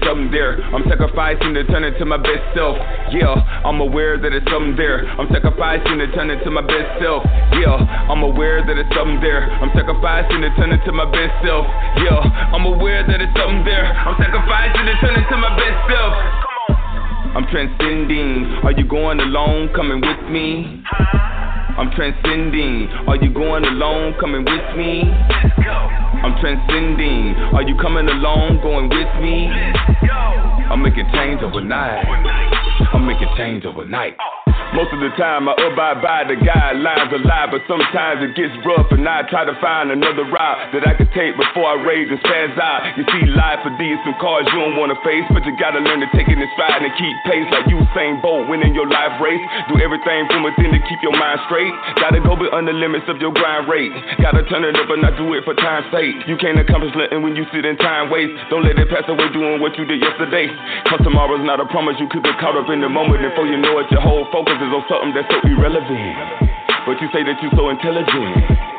I'm aware that it's something there. I'm sacrificing to turn into my best self. Yeah, I'm aware that it's something there. I'm sacrificing to turn into my best self. Yeah, I'm aware that it's something there. I'm sacrificing to turn into my best self. Yeah, I'm aware that it's something there. I'm sacrificing to turn into my best self. I'm transcending. Are you going alone? Coming with me? I'm transcending. Are you going alone? Coming with me? I'm transcending. Are you coming along? Going with me? I'm making change overnight. I'm making change overnight. Most of the time I abide by the guidelines of life, but sometimes it gets rough and I try to find another route that I could take before I rage and spaz out. You see, life for these some cars you don't wanna face, but you gotta learn to take it in stride and keep pace like you Usain Bolt winning your life race. Do everything from within to keep your mind straight. Gotta go beyond the limits of your grind rate. Gotta turn it up and not do it for time's sake. You can't accomplish nothing when you sit in time waste. Don't let it pass away doing what you did yesterday. Cause tomorrow's not a promise. You could get caught up in the moment before you know it, your whole focus is on something that's so irrelevant. But you say that you're so intelligent.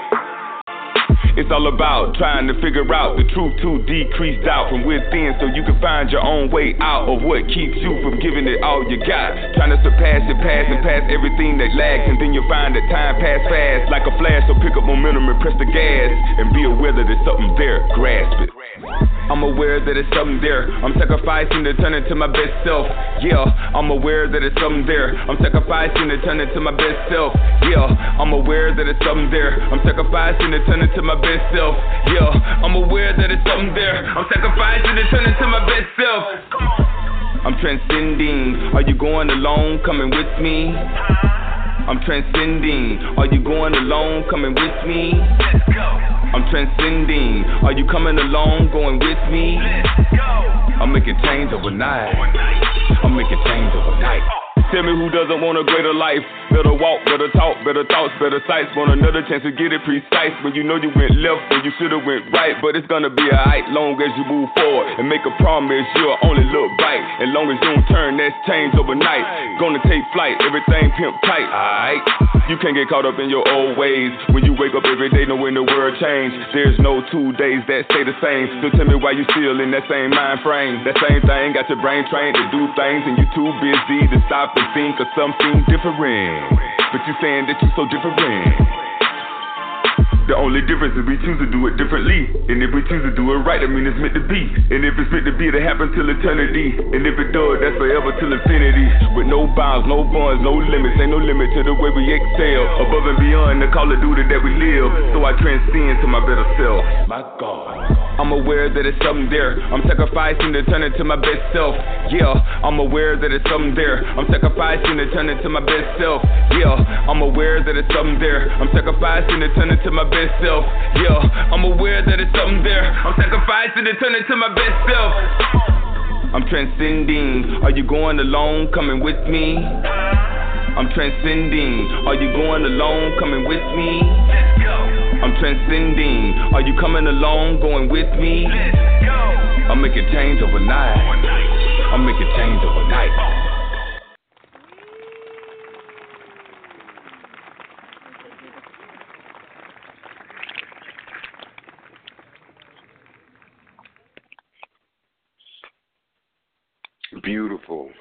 It's all about trying to figure out the truth to decrease doubt from within so you can find your own way out of what keeps you from giving it all you got. Trying to surpass your past and pass everything that lags, and then you'll find that time pass fast like a flash. So pick up momentum and press the gas and be aware that there's something there. Grasp it. I'm aware that it's something there. I'm sacrificing to turn into my best self. Yeah, I'm aware that it's something there. I'm sacrificing to turn into my best self. Yeah, I'm aware that it's something there. I'm sacrificing to turn into my best self. Yeah, I'm aware that it's something there. I'm sacrificing to turn into my best self. I'm transcending. Are you going alone? Coming with me? I'm transcending. Are you going alone? Coming with me? I'm transcending. Are you coming along? Going with me? I'm making change overnight. I'm making change overnight. Tell me who doesn't want a greater life. Better walk, better talk, better thoughts, better sights. Want another chance to get it precise. When you know you went left when you should've went right. But it's gonna be alright long as you move forward and make a promise you'll only look right. As long as you don't turn, that's change overnight. Gonna take flight, everything pimp tight. Alright. You can't get caught up in your old ways. When you wake up every day knowing the world changed, There's no two days that stay the same. So tell me why you still in that same mind frame. That same thing got your brain trained to do things and you too busy to stop and think of something different. But you're saying that you're so different. The only difference is we choose to do it differently. And if we choose to do it right, I mean it's meant to be. And if it's meant to be, it'll happen till eternity. And if it does, that's forever till infinity. With no bounds, no bonds, no limits. Ain't no limit to the way we excel. Above and beyond the call of duty that we live. So I transcend to my better self. My God. I'm aware that it's something there. I'm sacrificing to turn into my best self. Yeah, I'm aware that it's something there. I'm sacrificing to turn into my best self. Yeah, I'm aware that it's something there. I'm sacrificing to turn into my best self. Yeah, I'm aware that it's something there. I'm sacrificing to turn into my best self. I'm transcending. Are you going alone? Coming with me? I'm transcending. Are you going alone? Coming with me? Let's go. I'm transcending. Are you coming alone? Going with me? Let's go. I'm making change overnight. I'm making change overnight. Beautiful.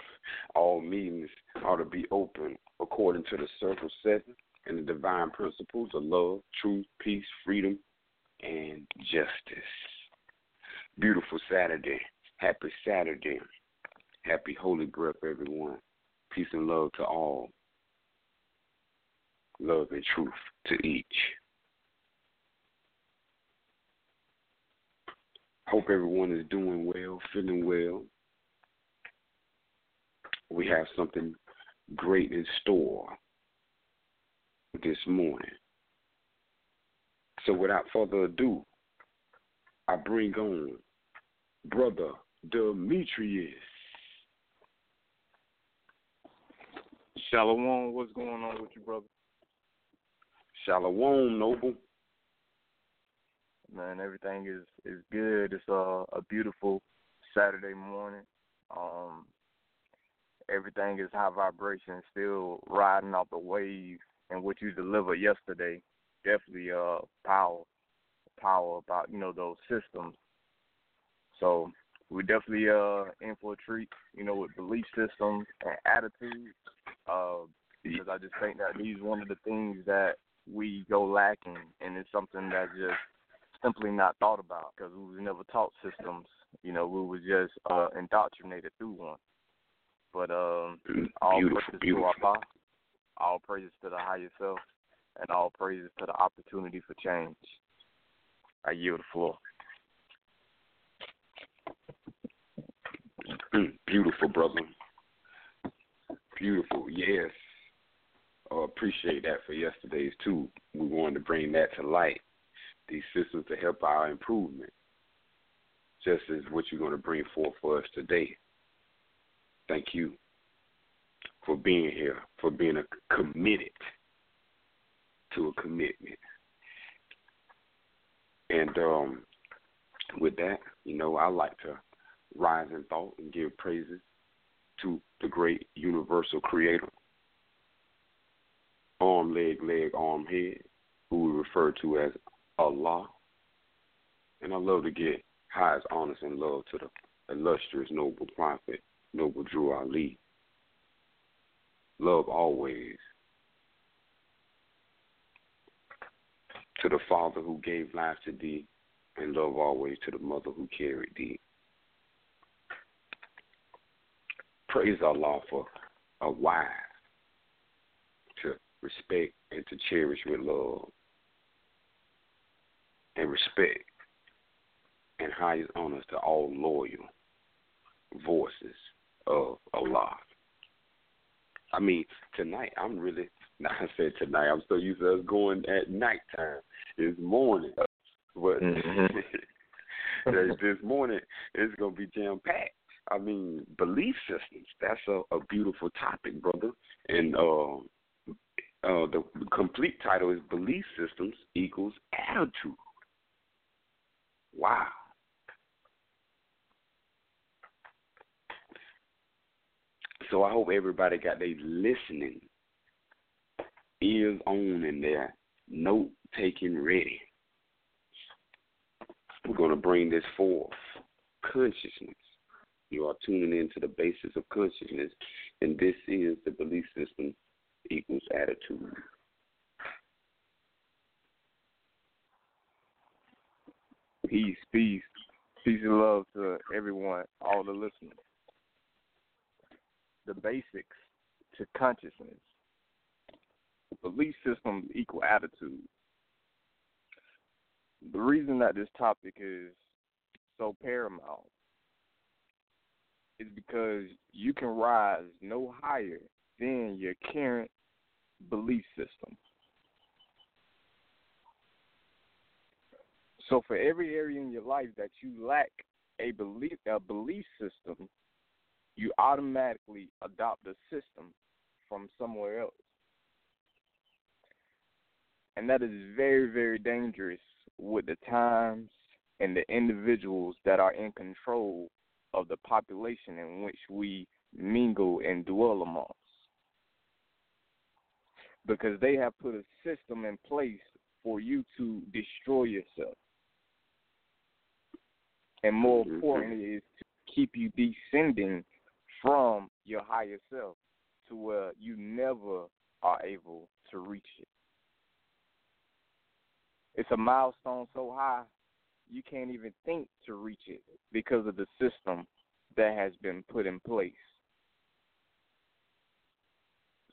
All meetings ought to be open according to the circle setting and the divine principles of love, truth, peace, freedom, and justice. Beautiful Saturday. Happy Saturday. Happy Holy Breath, everyone. Peace and love to all. Love and truth to each. Hope everyone is doing well, feeling well, we have something great in store this morning. So without further ado, I bring on Brother Demetrius. Shalom, what's going on with you, brother? Shalom, Noble. Man, everything is is good. It's a a beautiful Saturday morning. Um, everything is high vibration, still riding off the wave and what you delivered yesterday. Definitely uh power power about, you know, those systems. So we're definitely uh in for a treat, you know, with belief systems and attitudes. Uh, because I just think that these one of the things that we go lacking, and it's something that's just simply not thought about because we was never taught systems. You know, we was just uh, indoctrinated through one. But um, all praises beautiful. to Allah, all praises to the higher self, and all praises to the opportunity for change. I yield the floor. Beautiful, brother. Beautiful, yes. Uh, appreciate that for yesterday's too. We wanted to bring that to light. These systems to help our improvement, just as what you're going to bring forth for us today. Thank you for being here, for being a, committed to a commitment. And um, with that, you know, I like to rise in thought and give praises to the great universal creator, arm, leg, leg, arm, head, who we refer to as Allah. And I love to get highest honors and love to the illustrious noble prophet, noble Drew Ali. Love always to the father who gave life to thee, and love always to the mother who carried thee. Praise Allah for a wife to respect and to cherish with love and respect and highest honors to all loyal voices of Allah. I mean, tonight I'm really not I said tonight, I'm so used to us going at nighttime. It's morning. But mm-hmm. this morning it's gonna be jam packed. I mean, belief systems. That's a, a beautiful topic, brother. And uh, uh, the complete title is Belief Systems Equals Attitude. Wow. So I hope everybody got their listening ears on and their note taking ready. We're going to bring this forth consciousness. You are tuning into the basis of consciousness, and this is the belief system equals attitude. Peace, peace, peace and love to everyone, all the listeners. The basics to consciousness. Belief system equal attitude. The reason that this topic is so paramount is because you can rise no higher than your current belief system. So for every area in your life that you lack a belief a belief system, you automatically adopt a system from somewhere else. And that is very, very dangerous with the times and the individuals that are in control of the population in which we mingle and dwell amongst. Because they have put a system in place for you to destroy yourself. And more mm-hmm. importantly, is to keep you descending from your higher self to where you never are able to reach it. It's a milestone so high you can't even think to reach it because of the system that has been put in place.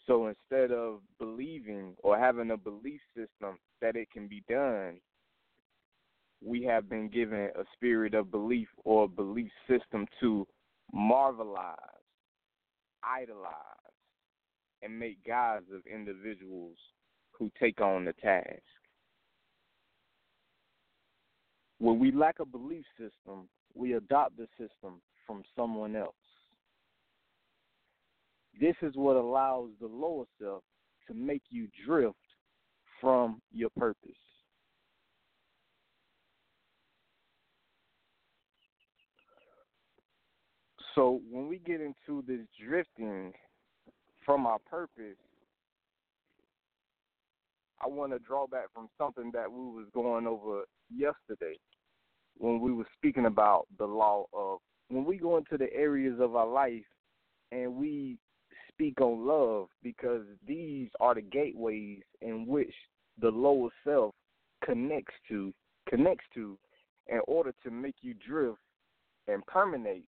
So instead of believing or having a belief system that it can be done, we have been given a spirit of belief or a belief system to marvelize, idolize, and make gods of individuals who take on the task when we lack a belief system, we adopt the system from someone else. This is what allows the lower self to make you drift from your purpose. So when we get into this drifting from our purpose, I want to draw back from something that we was going over yesterday when we were speaking about the law of when we go into the areas of our life and we speak on love because these are the gateways in which the lower self connects to connects to in order to make you drift and permeate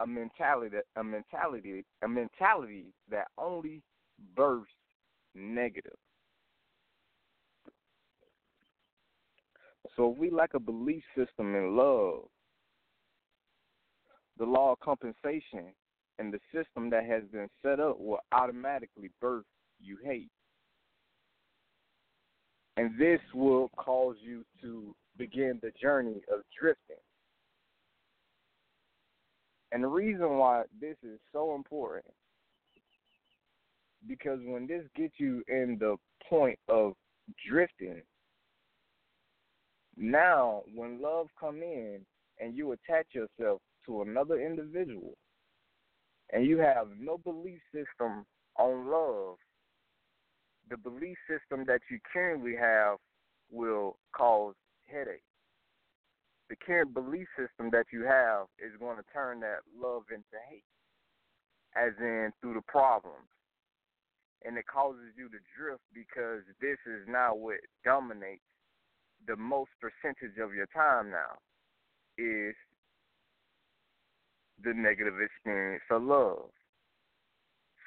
a mentality a mentality a mentality that only births negative. So if we lack a belief system in love, the law of compensation and the system that has been set up will automatically birth you hate. And this will cause you to begin the journey of drifting. And the reason why this is so important, because when this gets you in the point of drifting, now when love come in and you attach yourself to another individual and you have no belief system on love, the belief system that you currently have will cause headache. The current belief system that you have is going to turn that love into hate, as in through the problems. And it causes you to drift because this is now what dominates the most percentage of your time now is the negative experience of love.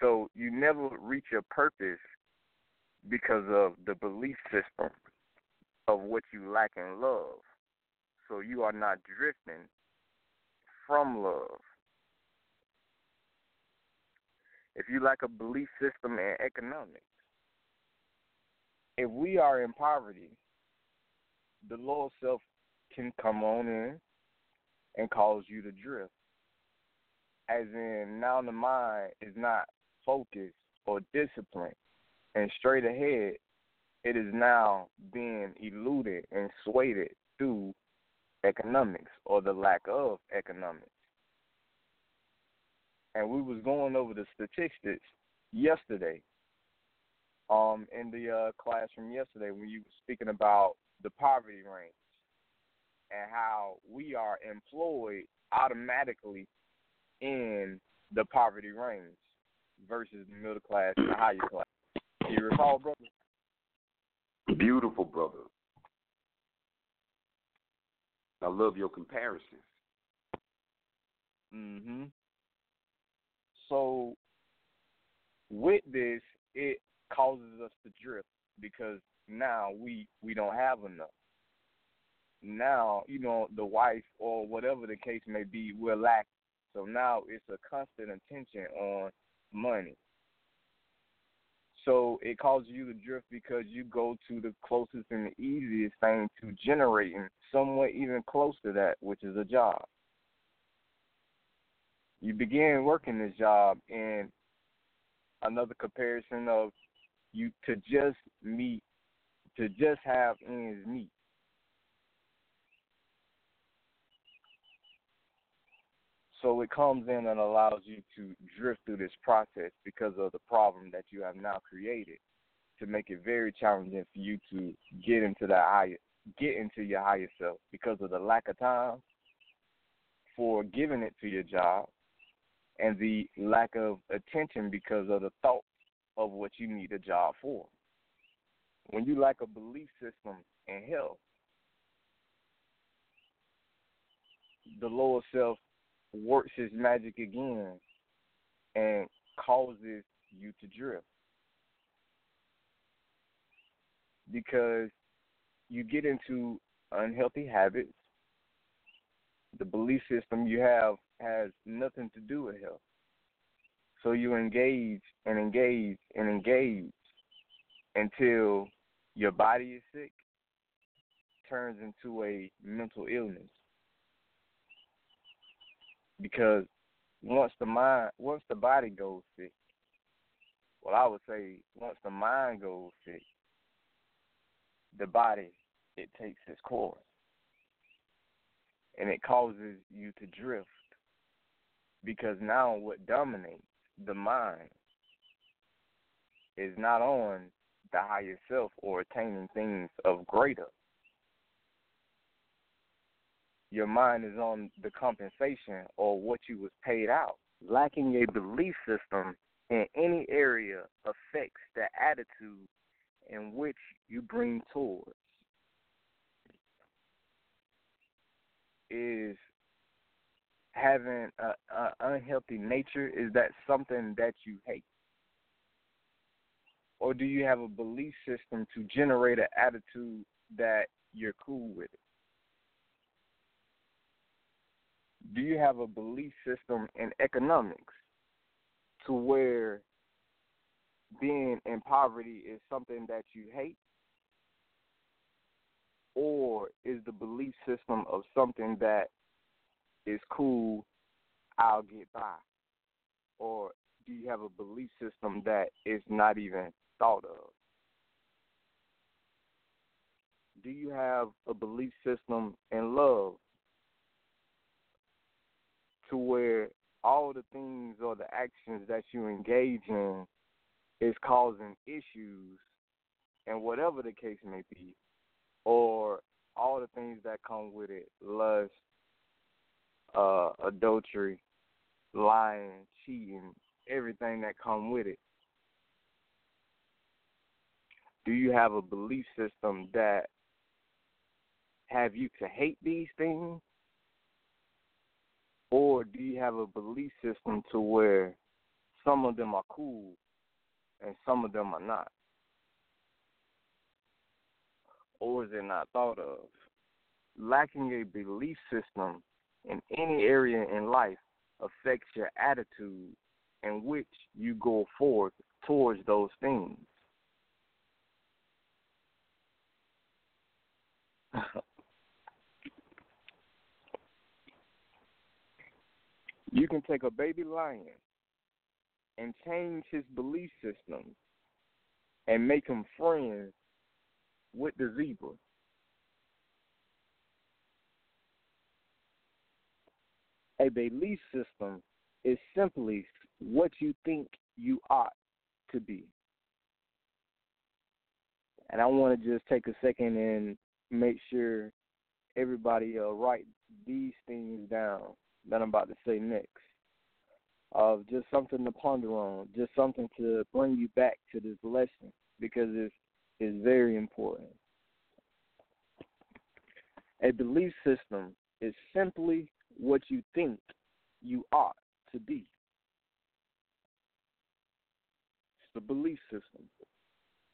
So you never reach your purpose because of the belief system of what you lack in love. So you are not drifting from love. If you lack a belief system in economics, if we are in poverty, the lower self can come on in and cause you to drift as in now the mind is not focused or disciplined and straight ahead, it is now being eluded and swayed through economics or the lack of economics. And we was going over the statistics yesterday, um, in the uh, classroom yesterday when you were speaking about the poverty range and how we are employed automatically in the poverty range versus the middle class and the higher class. You recall, brother? Beautiful, brother. I love your comparisons. Mhm. So with this, it causes us to drift because now we we don't have enough. Now, you know, the wife or whatever the case may be, we're lacking. So now it's a constant attention on money. So it causes you to drift because you go to the closest and the easiest thing to generating somewhat even close to that, which is a job. You begin working this job and another comparison of you to just meet to just have ends meet. So it comes in and allows you to drift through this process because of the problem that you have now created to make it very challenging for you to get into that higher get into your higher self because of the lack of time for giving it to your job and the lack of attention because of the thought of what you need a job for. When you lack a belief system in health, the lower self works his magic again and causes you to drift. Because you get into unhealthy habits. The belief system you have has nothing to do with health. So you engage and engage and engage until your body is sick, turns into a mental illness because once the mind, once the body goes sick, well, I would say once the mind goes sick, the body it takes its course, and it causes you to drift because now what dominates the mind is not on the higher self or attaining things of greater your mind is on the compensation or what you was paid out. Lacking a belief system in any area affects the attitude in which you bring towards. Is having a, a unhealthy nature is that something that you hate? Or do you have a belief system to generate an attitude that you're cool with it? Do you have a belief system in economics to where being in poverty is something that you hate? Or is the belief system of something that is cool, I'll get by? Or do you have a belief system that is not even thought of? Do you have a belief system in love to where all the things or the actions that you engage in is causing issues and whatever the case may be, or all the things that come with it, lust, uh, adultery, lying, cheating, everything that come with it. Do you have a belief system that have you to hate these things? Or do you have a belief system to where some of them are cool and some of them are not? Or is it not thought of? Lacking a belief system in any area in life affects your attitude in which you go forth towards those things. you can take a baby lion and change his belief system and make him friends with the zebra. A belief system is simply what you think you ought to be. And I want to just take a second and make sure everybody uh, write these things down that I'm about to say next. Of uh, just something to ponder on, just something to bring you back to this lesson because it's, it's very important. A belief system is simply what you think you ought to be. It's the belief system.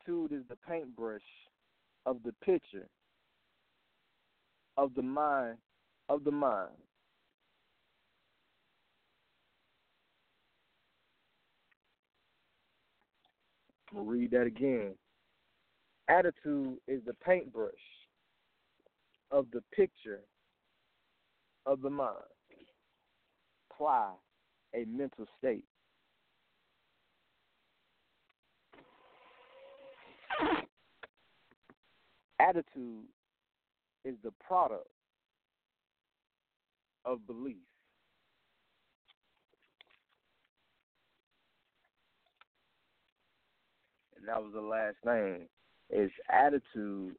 Two is the paintbrush of the picture of the mind of the mind. Read that again. Attitude is the paintbrush of the picture of the mind. Apply a mental state. Attitude is the product of belief. And that was the last thing. Is attitude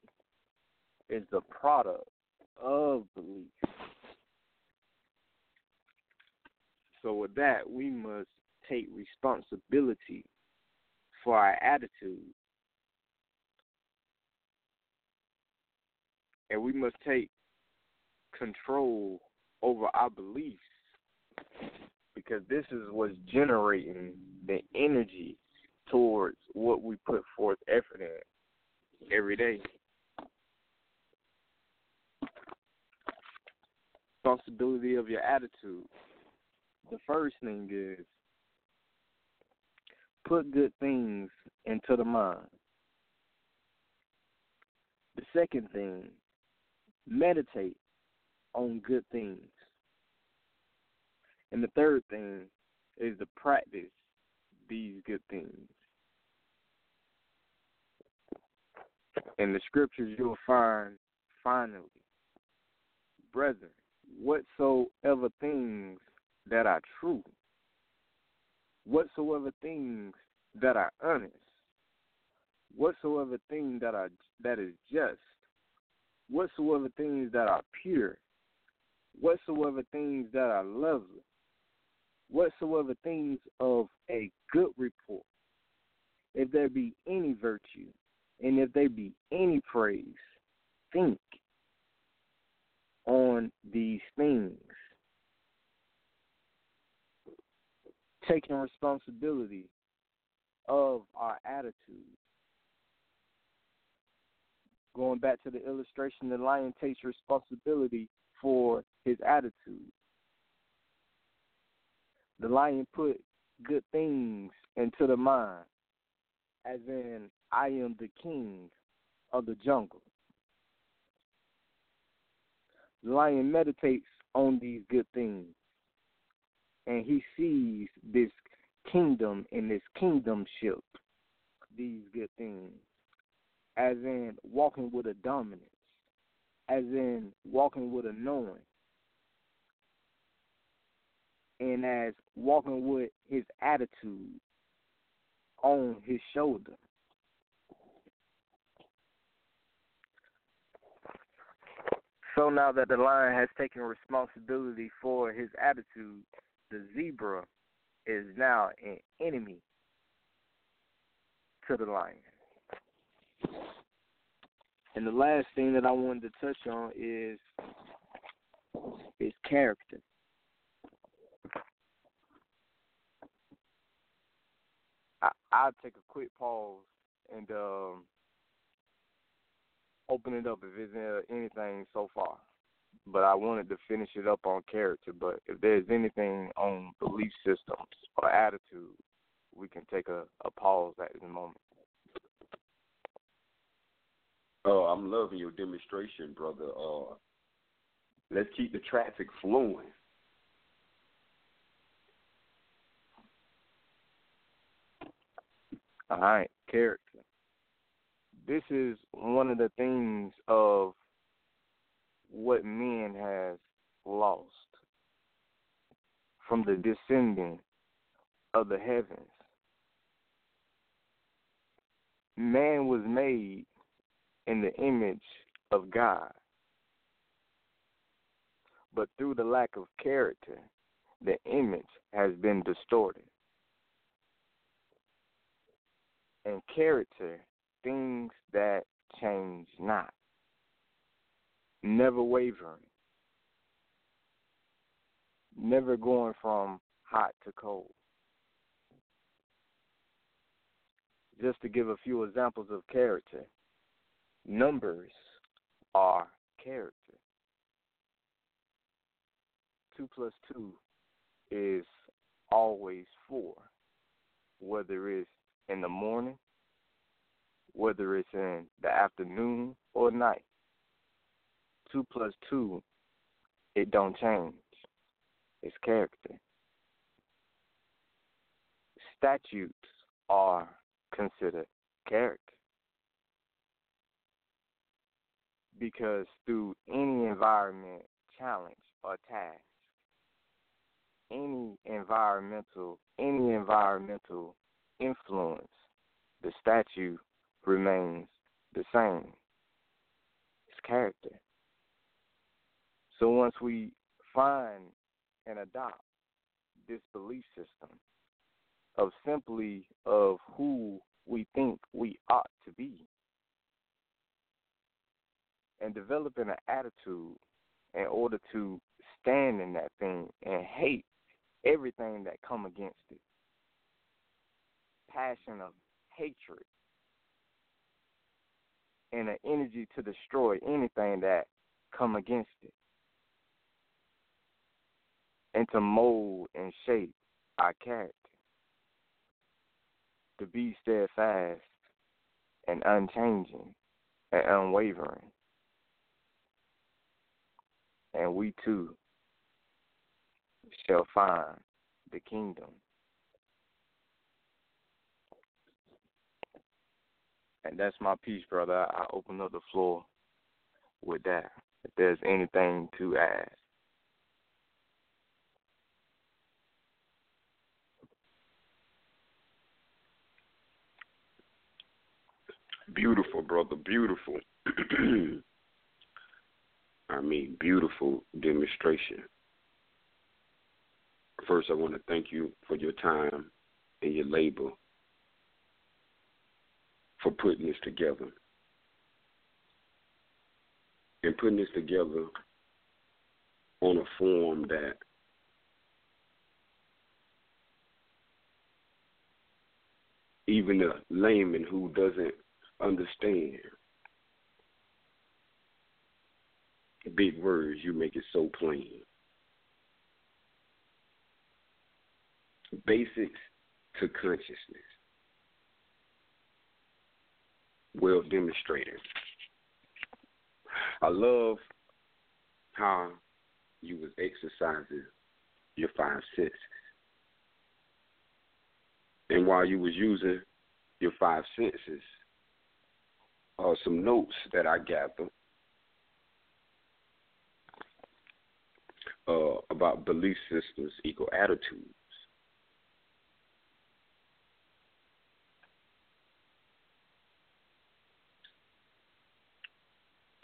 is the product of belief. So with that, we must take responsibility for our attitude. And we must take control over our beliefs because this is what's generating the energy towards what we put forth effort in every day. Responsibility of your attitude the first thing is put good things into the mind. The second thing, meditate on good things. And the third thing is to practice these good things. In the scriptures, you'll find finally, brethren, whatsoever things that are true, whatsoever things that are honest, whatsoever thing that are that is just, whatsoever things that are pure, whatsoever things that are lovely, whatsoever things of a good report, if there be any virtue, and if there be any praise, think on these things. Taking responsibility of our attitude. Going back to the illustration, the lion takes responsibility for his attitude. The lion put good things into the mind, as in, I am the king of the jungle. The lion meditates on these good things, and he sees this kingdom and this kingdomship, these good things, as in walking with a dominance, as in walking with a knowing, and as walking with his attitude on his shoulder. So now that the lion has taken responsibility for his attitude, the zebra is now an enemy to the lion. And the last thing that I wanted to touch on is his character. I, I'll take a quick pause and um, open it up if there's anything so far. But I wanted to finish it up on character. But if there's anything on belief systems or attitude, we can take a, a pause at the moment. Oh, I'm loving your demonstration, brother. Uh, let's keep the traffic flowing. All right, character this is one of the things of what men has lost from the descending of the heavens. Man was made in the image of God. But through the lack of character, the image has been distorted. And character things that change not, never wavering, never going from hot to cold. Just to give a few examples of character, numbers are character. Two plus two is always four, whether it's in the morning whether it's in the afternoon or night. Two plus two, it don't change. It's character. Statutes are considered character. Because through any environment challenge or task, any environmental any environmental influence, the statute remains the same. It's character. So once we find and adopt this belief system of simply of who we think we ought to be and developing an attitude in order to stand in that thing and hate everything that come against it passion of hatred and an energy to destroy anything that come against it and to mold and shape our character. To be steadfast and unchanging and unwavering. And we too shall find the kingdom And that's my piece, brother. I, I open up the floor with that. If there's anything to add. Beautiful, brother. Beautiful. I mean, beautiful demonstration. First, I want to thank you for your time and your labor for putting this together. And putting this together on a form that even a layman who doesn't understand big words, you make it so plain. Basics to consciousness. Well demonstrated. I love how you was exercising your five senses. And while you was using your five senses, uh, some notes that I gathered uh, about belief systems equal attitudes.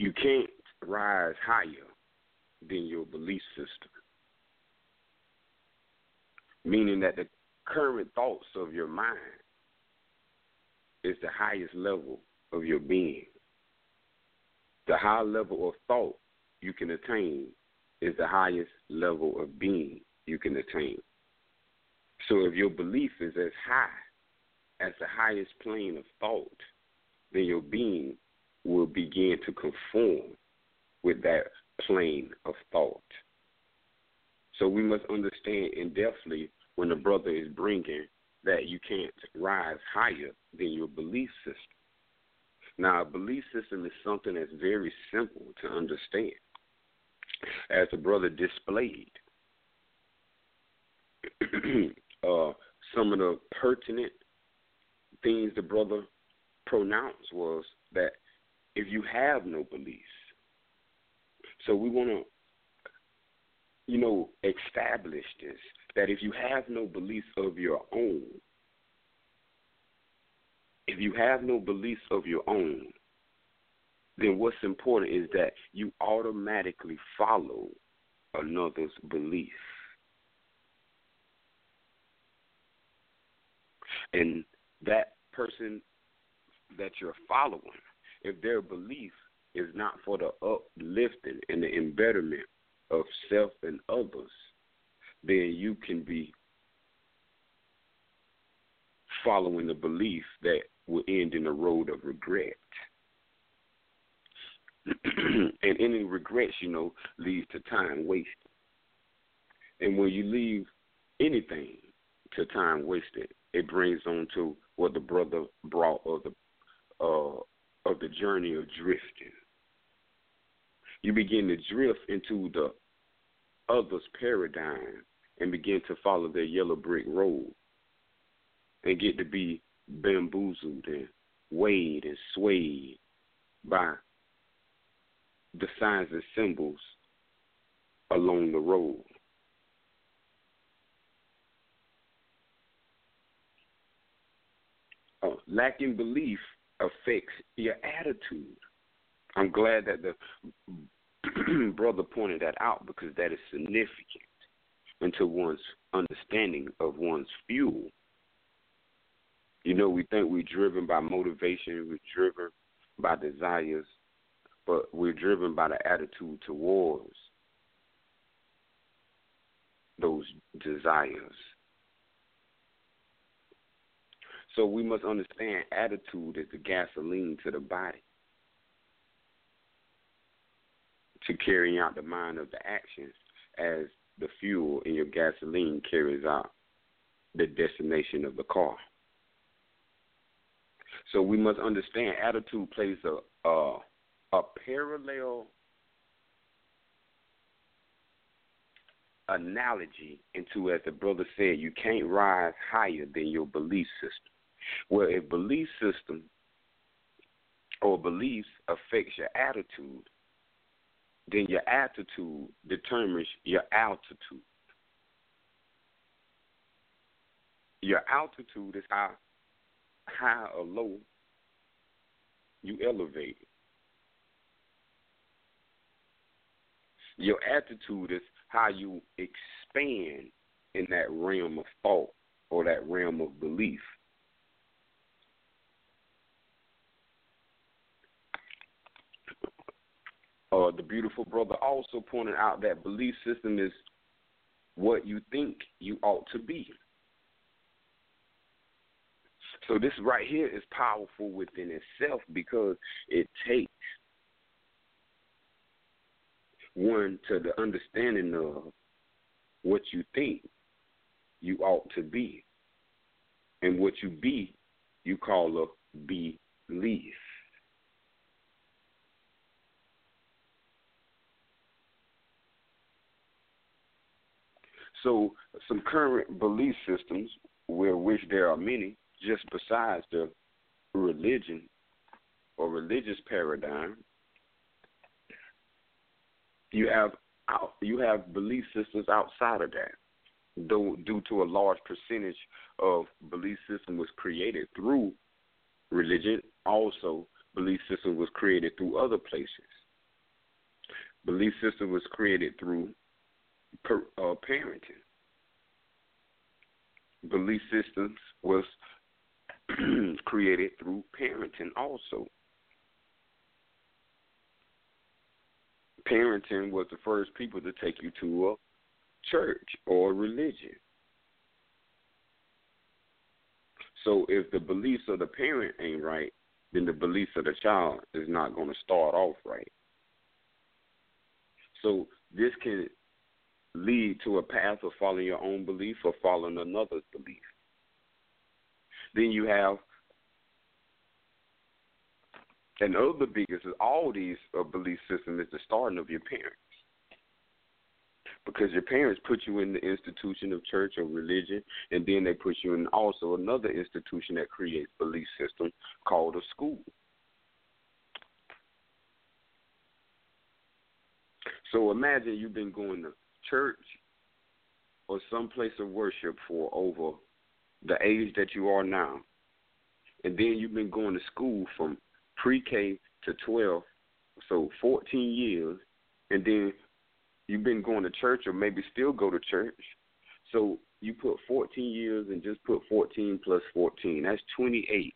You can't rise higher than your belief system. Meaning that the current thoughts of your mind is the highest level of your being. The high level of thought you can attain is the highest level of being you can attain. So if your belief is as high as the highest plane of thought, then your being will begin to conform with that plane of thought. So we must understand in depthly when the brother is bringing that you can't rise higher than your belief system. Now, a belief system is something that's very simple to understand. As the brother displayed, uh, some of the pertinent things the brother pronounced was that if you have no beliefs, so we want to, you know, establish this that if you have no beliefs of your own, if you have no beliefs of your own, then what's important is that you automatically follow another's belief. And that person that you're following, if their belief is not for the uplifting and the embetterment of self and others, then you can be following the belief that will end in a road of regret. and any regrets, you know, leads to time wasted. And when you leave anything to time wasted, it brings on to what the brother brought of the uh, of the journey of drifting. You begin to drift into the other's paradigm and begin to follow their yellow brick road and get to be bamboozled and weighed and swayed by the signs and symbols along the road. Uh, lacking belief affects your attitude. I'm glad that the brother pointed that out because that is significant into one's understanding of one's fuel. You know, we think we're driven by motivation, we're driven by desires, but we're driven by the attitude towards those desires. So we must understand attitude is the gasoline to the body to carry out the mind of the actions as the fuel in your gasoline carries out the destination of the car. So we must understand attitude plays a a, a parallel analogy into as the brother said, you can't rise higher than your belief system. Well, a belief system or beliefs affects your attitude, then your attitude determines your altitude. Your altitude is how high or low you elevate. Your attitude is how you expand in that realm of thought or that realm of belief. Uh, the beautiful brother also pointed out that belief system is what you think you ought to be. So this right here is powerful within itself because it takes one to the understanding of what you think you ought to be. And what you be, you call a belief. So, some current belief systems, where which there are many, just besides the religion or religious paradigm, you have you have belief systems outside of that. Though due to a large percentage of belief system was created through religion, also belief system was created through other places. Belief system was created through per, uh, parenting. Belief systems was created through parenting also. Parenting was the first people to take you to a church or religion. So if the beliefs of the parent ain't right, then the beliefs of the child is not going to start off right. So this can lead to a path of following your own belief or following another's belief. Then you have, and other biggest is all these uh, belief systems is the starting of your parents. Because your parents put you in the institution of church or religion, and then they put you in also another institution that creates belief system called a school. So imagine you've been going to church or some place of worship for over the age that you are now, and then you've been going to school from pre-K to 12, so 14 years, and then you've been going to church or maybe still go to church. So you put 14 years and just put 14 plus 14. That's 28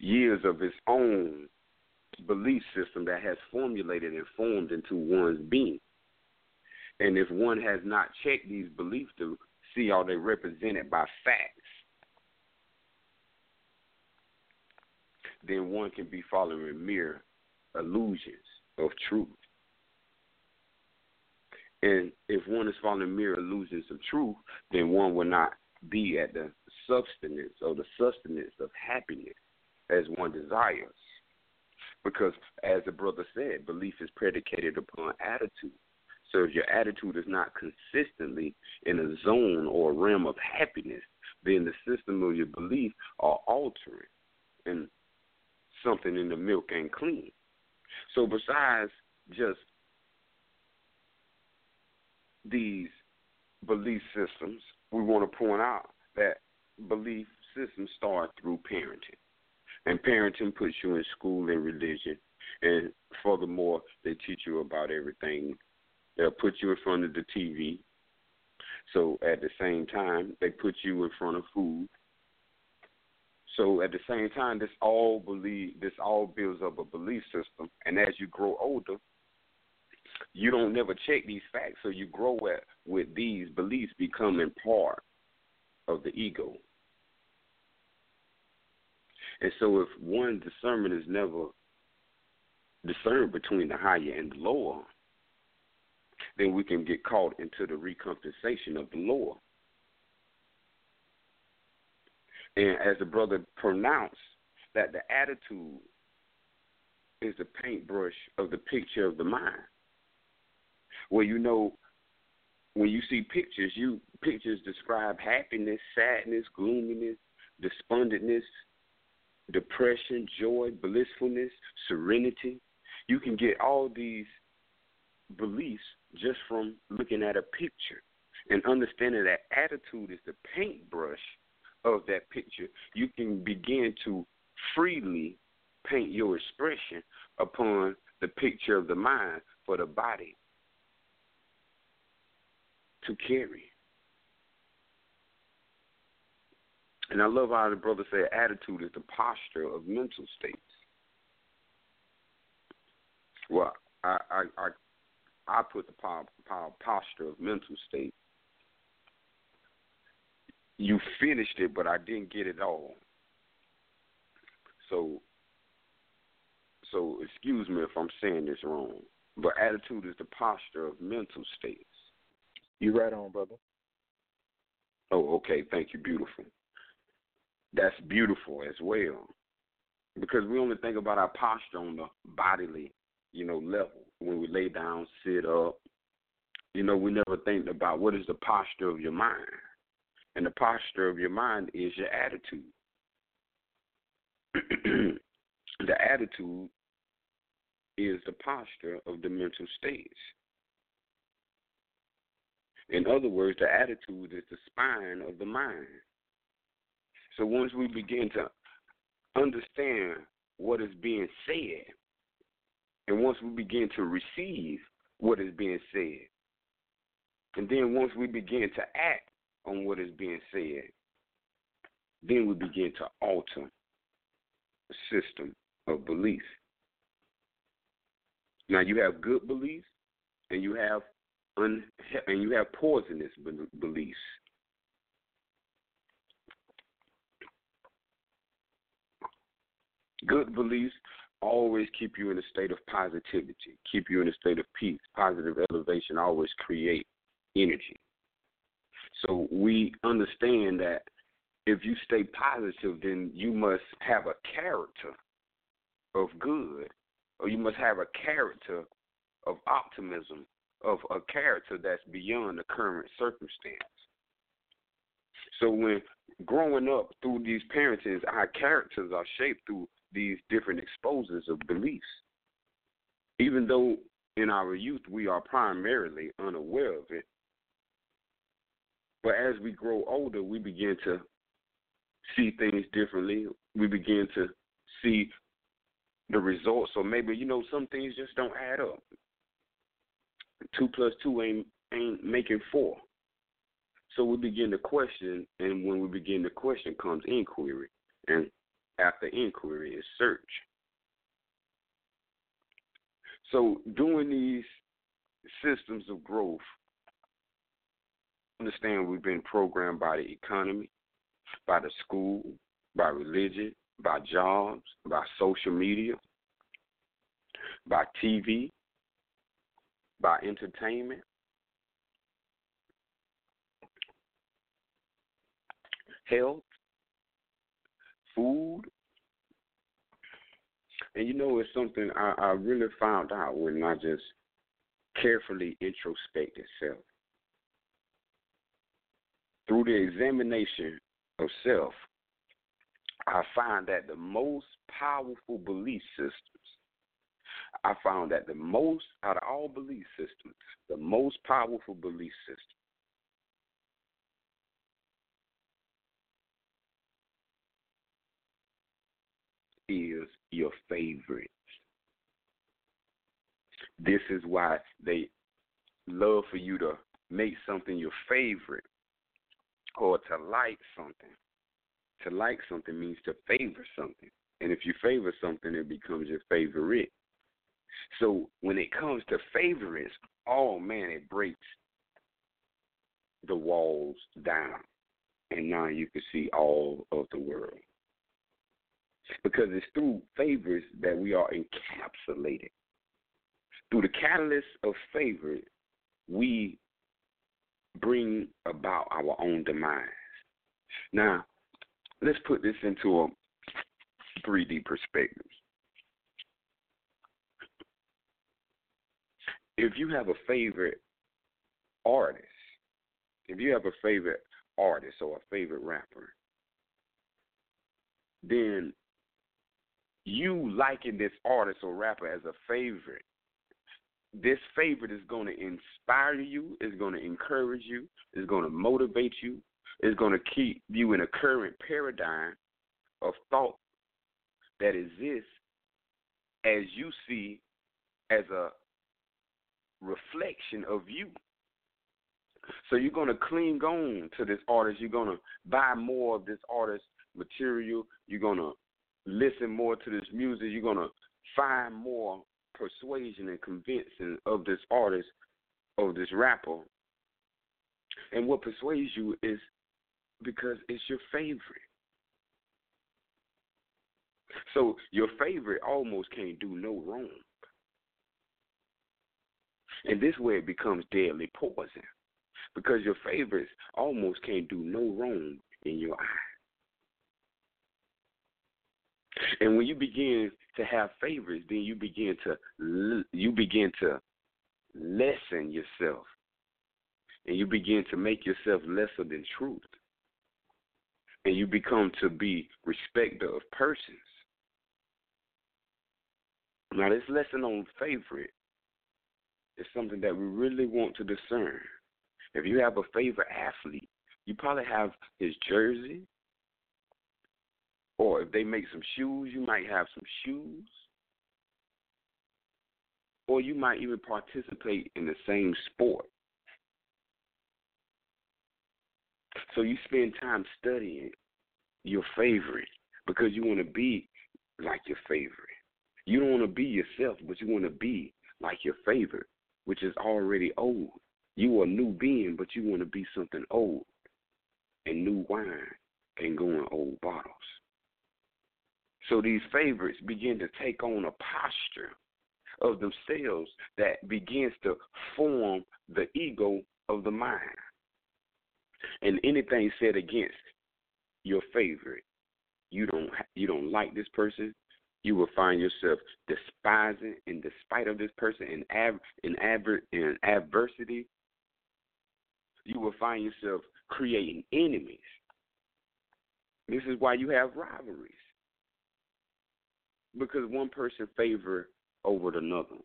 years of its own belief system that has formulated and formed into one's being. And if one has not checked these beliefs to see are they represented by facts, then one can be following mere illusions of truth. And if one is following mere illusions of truth, then one will not be at the substance or the sustenance of happiness as one desires. Because, as the brother said, belief is predicated upon attitude. If your attitude is not consistently in a zone or a realm of happiness, then the system of your belief are altering and something in the milk ain't clean. So besides just these belief systems, we want to point out that belief systems start through parenting. And parenting puts you in school and religion. And furthermore, they teach you about everything They'll put you in front of the TV. So at the same time, they put you in front of food. So at the same time, this all believe this all builds up a belief system, and as you grow older, you don't never check these facts, so you grow at, with these beliefs becoming part of the ego. And so, if one discernment is never discerned between the higher and the lower, then we can get caught into the recompensation of the Lord. And as the brother pronounced, that the attitude is the paintbrush of the picture of the mind. Well, you know, when you see pictures, you pictures describe happiness, sadness, gloominess, despondentness, depression, joy, blissfulness, serenity. You can get all these beliefs just from looking at a picture and understanding that attitude is the paintbrush of that picture, you can begin to freely paint your expression upon the picture of the mind for the body to carry. And I love how the brother said attitude is the posture of mental states. Well, I I I, I put the power, power, posture of mental state. You finished it, but I didn't get it all. So, so excuse me if I'm saying this wrong, but attitude is the posture of mental states. You right on, brother. Oh, okay. Thank you. Beautiful. That's beautiful as well, because we only think about our posture on the bodily, you know, level when we lay down, sit up. You know, we never think about what is the posture of your mind, and the posture of your mind is your attitude. the attitude is the posture of the mental states. In other words, the attitude is the spine of the mind. So once we begin to understand what is being said, and once we begin to receive what is being said, and then once we begin to act on what is being said, then we begin to alter the system of belief. Now you have good beliefs, and you have un- and you have poisonous beliefs. Good beliefs always keep you in a state of positivity, keep you in a state of peace. Positive elevation always create energy. So we understand that if you stay positive, then you must have a character of good, or you must have a character of optimism, of a character that's beyond the current circumstance. So when growing up through these parentings, our characters are shaped through these different exposures of beliefs. Even though in our youth we are primarily unaware of it, but as we grow older, we begin to see things differently. We begin to see the results. So maybe you know some things just don't add up. Two plus two ain't ain't making four. So we begin to question, and when we begin to question comes inquiry, and after inquiry is search. So doing these systems of growth, understand we've been programmed by the economy, by the school, by religion, by jobs, by social media, by TV, by entertainment. Health, food, and you know it's something I, I really found out when I just carefully introspect itself. Through the examination of self, I find that the most powerful belief systems, I found that the most, out of all belief systems, the most powerful belief system is your favorite. This is why they love for you to make something your favorite or to like something. To like something means to favor something. And if you favor something, it becomes your favorite. So when it comes to favorites, oh man, it breaks the walls down. And now you can see all of the world. Because it's through favors that we are encapsulated. Through the catalyst of favor, we bring about our own demise. Now, let's put this into a 3D perspective. If you have a favorite artist, if you have a favorite artist or a favorite rapper, then you liking this artist or rapper as a favorite, this favorite is going to inspire you, is going to encourage you, is going to motivate you, is going to keep you in a current paradigm of thought that exists as you see as a reflection of you. So you're gonna cling on to this artist. You're gonna buy more of this artist material. You're gonna listen more to this music. You're gonna find more persuasion and convincing of this artist, of this rapper. And what persuades you is because it's your favorite. So your favorite almost can't do no wrong. And this way it becomes deadly poison. Because your favorites almost can't do no wrong in your eye. And when you begin to have favorites, then you begin to you begin to lessen yourself, and you begin to make yourself lesser than truth, and you become to be respecter of persons. Now, this lesson on favorite is something that we really want to discern. If you have a favorite athlete, you probably have his jersey, or if they make some shoes, you might have some shoes. Or you might even participate in the same sport. So you spend time studying your favorite because you want to be like your favorite. You don't want to be yourself, but you want to be like your favorite, which is already old. You are a new being, but you want to be something old. And new wine can go in old bottles. So these favorites begin to take on a posture of themselves that begins to form the ego of the mind. And anything said against your favorite, you don't you don't like this person, you will find yourself despising in despite of this person in av- in, adver- in adversity. You will find yourself creating enemies. This is why you have rivalries because one person favor over another.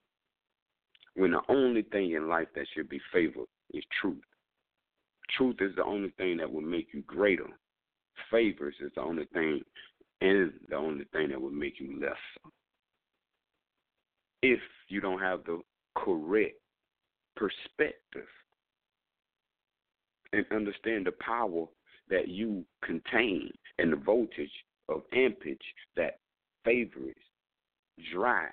When the only thing in life that should be favored is truth. Truth is the only thing that will make you greater. Favors is the only thing and the only thing that will make you lesser. If you don't have the correct perspective and understand the power that you contain and the voltage of ampage that favorites drive.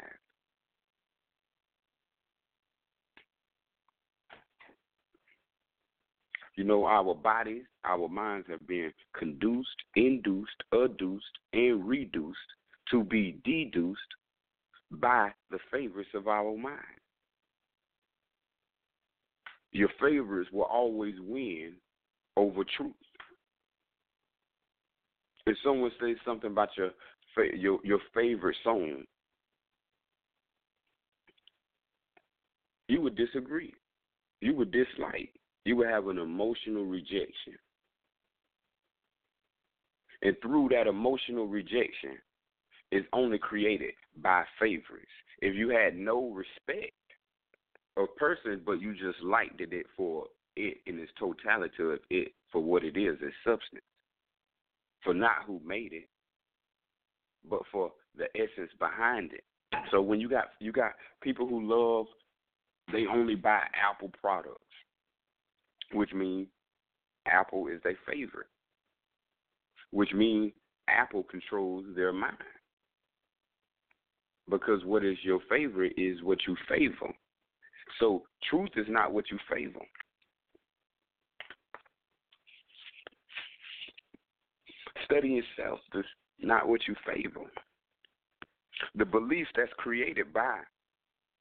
You know, our bodies, our minds have been conduced, induced, adduced, and reduced to be deduced by the favorites of our mind. Your favorites will always win over truth. If someone says something about your your your favorite song, you would disagree. You would dislike. You would have an emotional rejection. And through that emotional rejection is only created by favorites. If you had no respect of person, but you just liked it for it in its totality of it for what it is, its substance, for not who made it, but for the essence behind it. So when you got you got people who love, they only buy Apple products, which means Apple is their favorite, which means Apple controls their mind. Because what is your favorite is what you favor. So truth is not what you favor. Study yourself not what you favor. The belief that's created by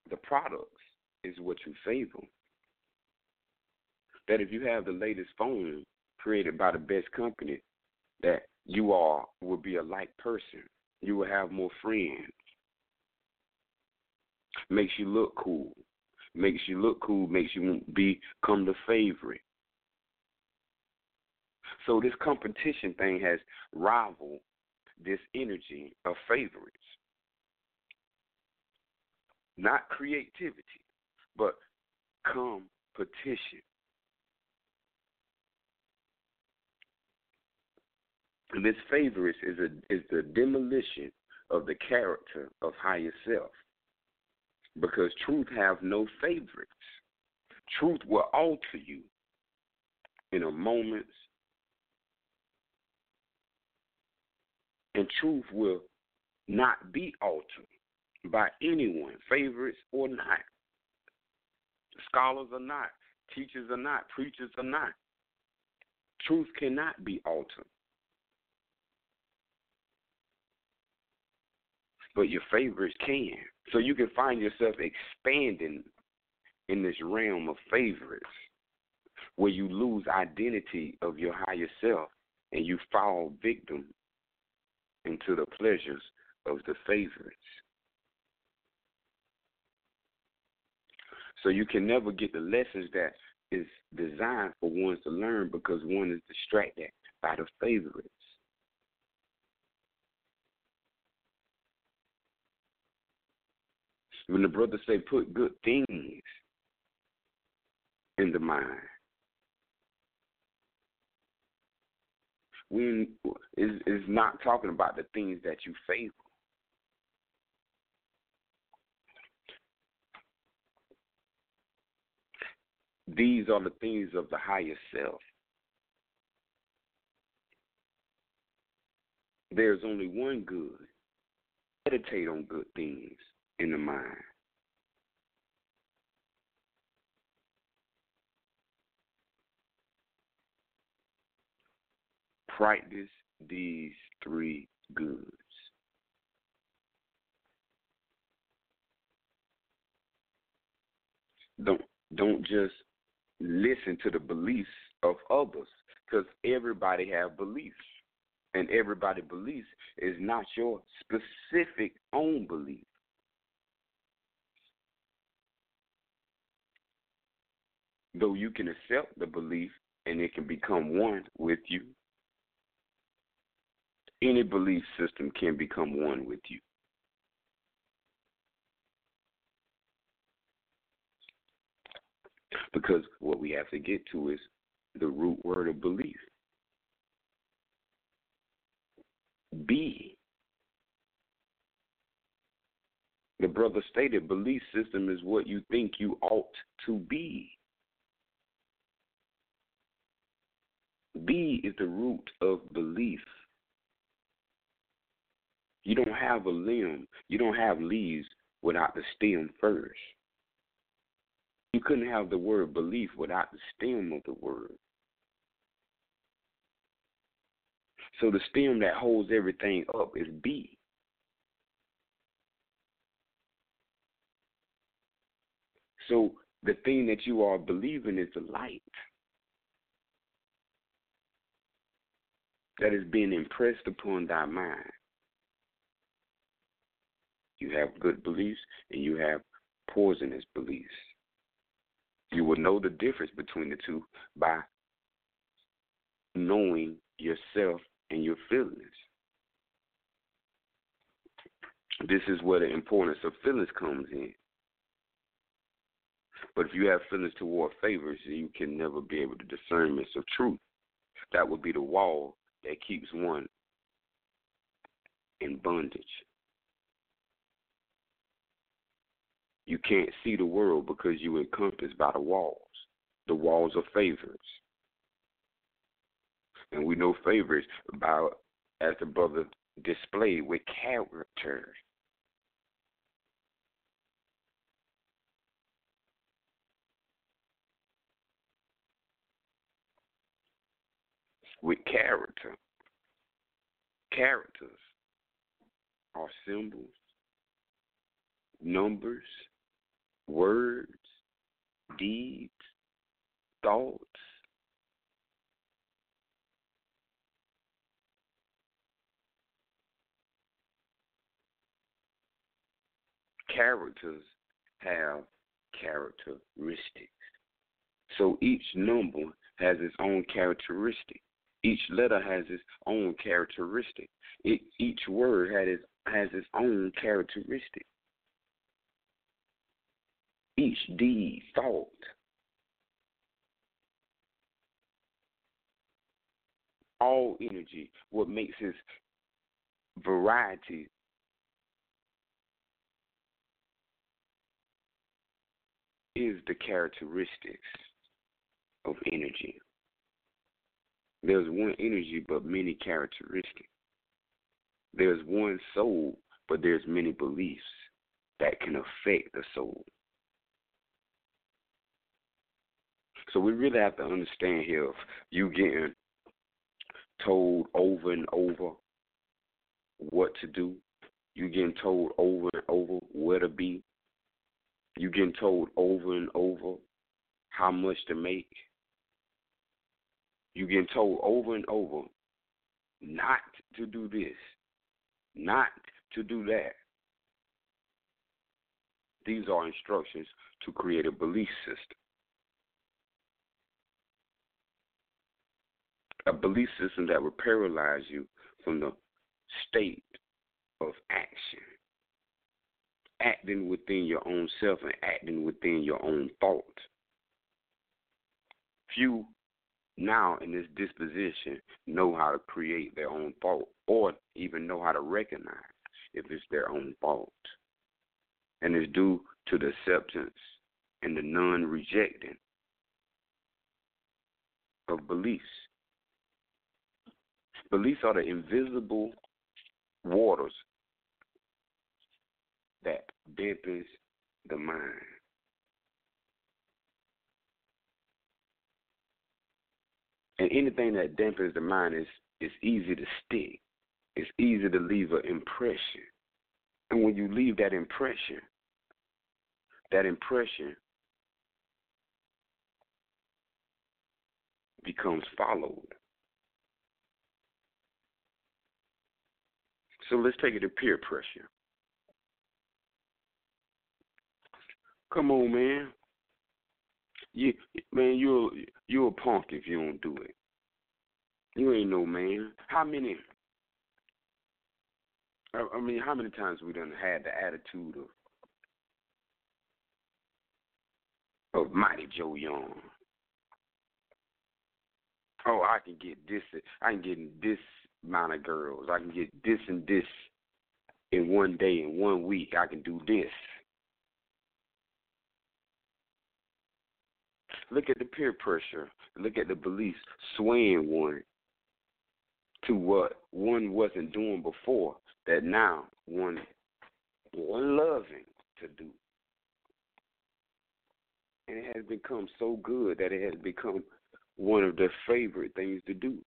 the products is what you favor. That if you have the latest phone created by the best company, that you are will be a like person. You will have more friends. Makes you look cool. Makes you look cool. Makes you become the favorite. So this competition thing has rivaled this energy of favorites. Not creativity, but competition. And this favorites is a is the demolition of the character of higher self. Because truth have no favorites. Truth will alter you in a moment, and truth will not be altered by anyone, favorites or not. Scholars are not, teachers are not, preachers are not. Truth cannot be altered. But your favorites can. So you can find yourself expanding in this realm of favorites where you lose identity of your higher self and you fall victim into the pleasures of the favorites. So you can never get the lessons that is designed for ones to learn because one is distracted by the favorites. When the brothers say put good things in the mind, we is is not talking about the things that you favor. These are the things of the higher self. There's only one good. Meditate on good things in the mind. Practice these three goods. Don't don't just listen to the beliefs of others because everybody have beliefs and everybody beliefs is not your specific own belief though you can accept the belief and it can become one with you any belief system can become one with you Because what we have to get to is the root word of belief. Be. The brother stated belief system is what you think you ought to be. Be is the root of belief. You don't have a limb, you don't have leaves without the stem first. You couldn't have the word belief without the stem of the word. So the stem that holds everything up is B. So the thing that you are believing is the light that is being impressed upon thy mind. You have good beliefs and you have poisonous beliefs. You will know the difference between the two by knowing yourself and your feelings. This is where the importance of feelings comes in. But if you have feelings toward favors, you can never be able to discernments of truth. That would be the wall that keeps one in bondage. You can't see the world because you're encompassed by the walls. The walls are favorites. And we know favorites by, as the brother displayed, with character. With character. Characters are symbols, numbers, words, deeds, thoughts. Characters have characteristics. So each number has its own characteristic. Each letter has its own characteristic. It, each word has its, has its own characteristic each deed, thought. All energy, what makes its variety is the characteristics of energy? There's one energy, but many characteristics. There's one soul, but there's many beliefs that can affect the soul. So we really have to understand here if you getting told over and over what to do, you getting told over and over where to be, you getting told over and over how much to make, you getting told over and over not to do this, not to do that. These are instructions to create a belief system. A belief system that will paralyze you from the state of action. Acting within your own self and acting within your own thought. Few now in this disposition know how to create their own thought or even know how to recognize if it's their own fault. And it's due to the acceptance and the non rejecting of beliefs. Beliefs are the invisible waters that dampens the mind. And anything that dampens the mind is is easy to stick. It's easy to leave an impression. And when you leave that impression, that impression becomes followed. So let's take it to peer pressure. Come on, man. You man, you're you're a punk if you don't do it. You ain't no man. How many? I, mean, how many times we done had the attitude of of Mighty Joe Young? Oh, I can get this. I can get this amount of girls. I can get this and this in one day, in one week. I can do this. Look at the peer pressure. Look at the beliefs swaying one to what one wasn't doing before that now one loving to do. And it has become so good that it has become one of their favorite things to do.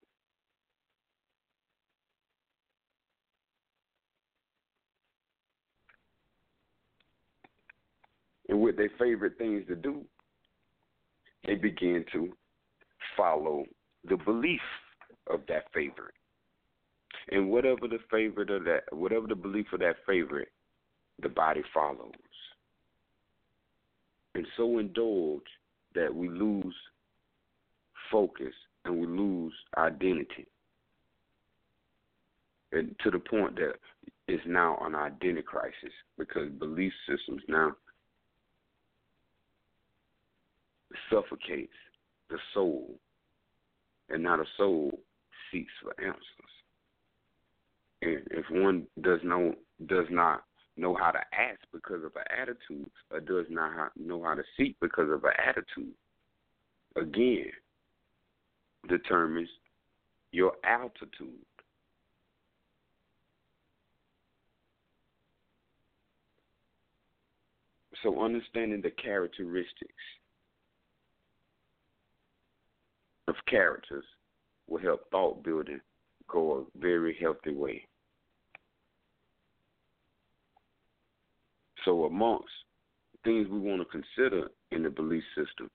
With their favorite things to do, they begin to follow the belief of that favorite. And whatever the favorite of that whatever the belief of that favorite, the body follows. And so indulge that we lose focus and we lose identity. And to the point that it's now an identity crisis because belief systems now suffocates the soul, and now the soul seeks for answers. And if one does not does not know how to ask because of an attitude, or does not know how to seek because of an attitude, again determines your altitude. So understanding the characteristics of characters will help thought building go a very healthy way. So, amongst things we want to consider in the belief system,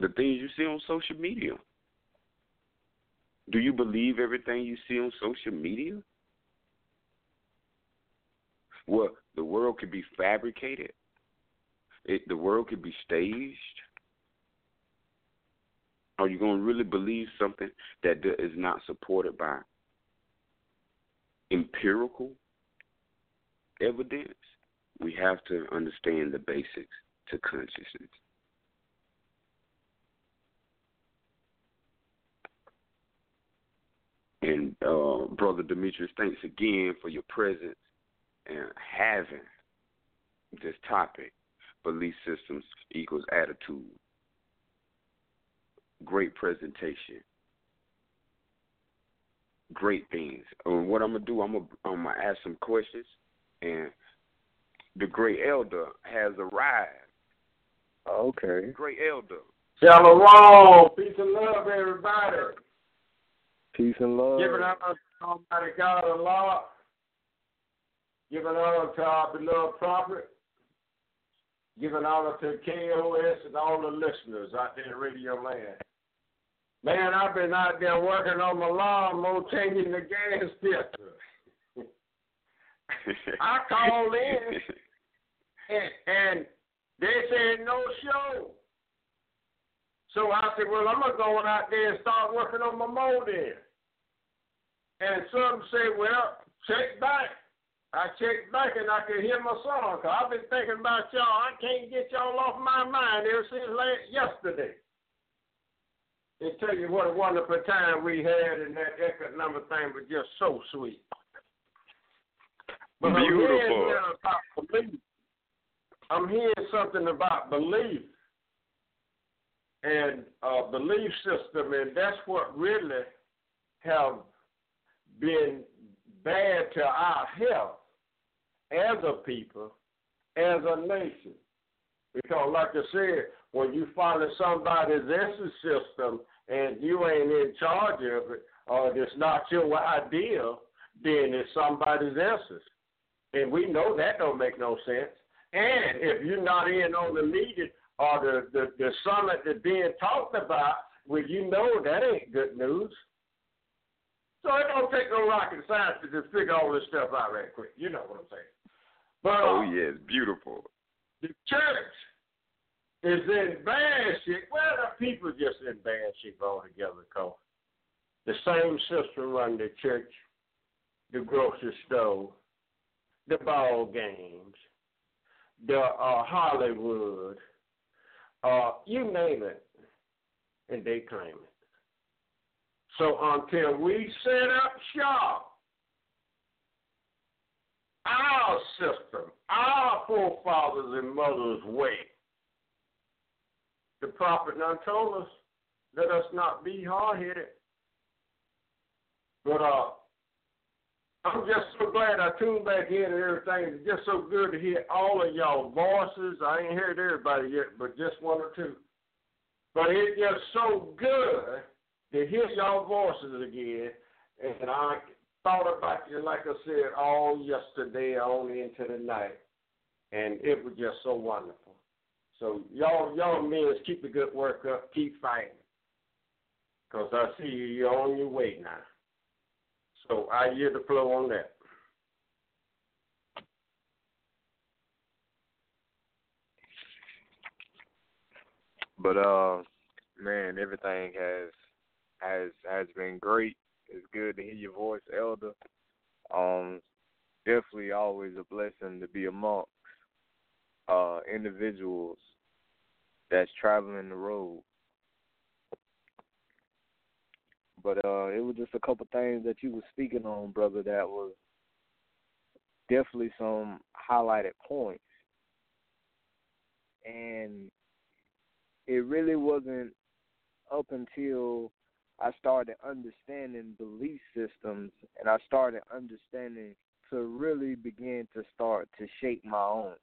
the things you see on social media. Do you believe everything you see on social media? Well, the world could be fabricated. It, the world could be staged. Are you going to really believe something that is not supported by empirical evidence? We have to understand the basics to consciousness. And uh, Brother Demetrius, thanks again for your presence and having this topic, belief systems equals attitude. Great presentation. Great things. And what I'm gonna do, I'm gonna I'm gonna ask some questions, and the great elder has arrived. Okay. Great elder. Shalom, peace and love, everybody. Peace and love. Giving honor to Almighty God Allah. Giving honor to our beloved prophet. Giving honor to KOS and all the listeners out there in Radio Land. Man, I've been out there working on my lawnmower, changing the gas filter. I called in and, and they said no show. So I said, well, I'm gonna go out there and start working on my mower then. And some say, well, check back. I checked back and I could hear my song. Cause I've been thinking about y'all. I can't get y'all off my mind ever since last yesterday. And tell you what a wonderful time we had, and that echo number thing was just so sweet. But Beautiful. I'm hearing about belief. I'm hearing something about belief and uh, belief system, and that's what really have been bad to our health as a people, as a nation. Because, like I said, when you follow somebody's essence system and you ain't in charge of it, or it's not your idea, then it's somebody's essence. And we know that don't make no sense. And if you're not in on the meeting or the, the, the summit that's being talked about, well, you know that ain't good news. So it don't take no rocket science to just figure all this stuff out right quick. You know what I'm saying. But oh uh, yes, beautiful. the church is in bad shape. Well, the people just in bad shape altogether, cause the same system run the church, the grocery store, the ball games, the uh, Hollywood, uh, you name it, and they claim it. So until we set up shop, our system, our forefathers and mothers' way, the prophet now told us, let us not be hard headed. But uh, I'm just so glad I tuned back in and everything. It's just so good to hear all of y'all voices. I ain't heard everybody yet, but just one or two. But it's just so good to hear y'all voices again. And I thought about you, like I said, all yesterday on into the night. And it was just so wonderful. So y'all, y'all men, keep the good work up. Keep fighting. Because I see you, you're on your way now. So I hear the flow on that. But uh, man, everything has has has been great. It's good to hear your voice, Elder. Um, definitely always a blessing to be amongst uh individuals that's traveling the road. But uh, it was just a couple things that you were speaking on, brother, that was definitely some highlighted points. And it really wasn't up until I started understanding belief systems and I started understanding to really begin to start to shape my own.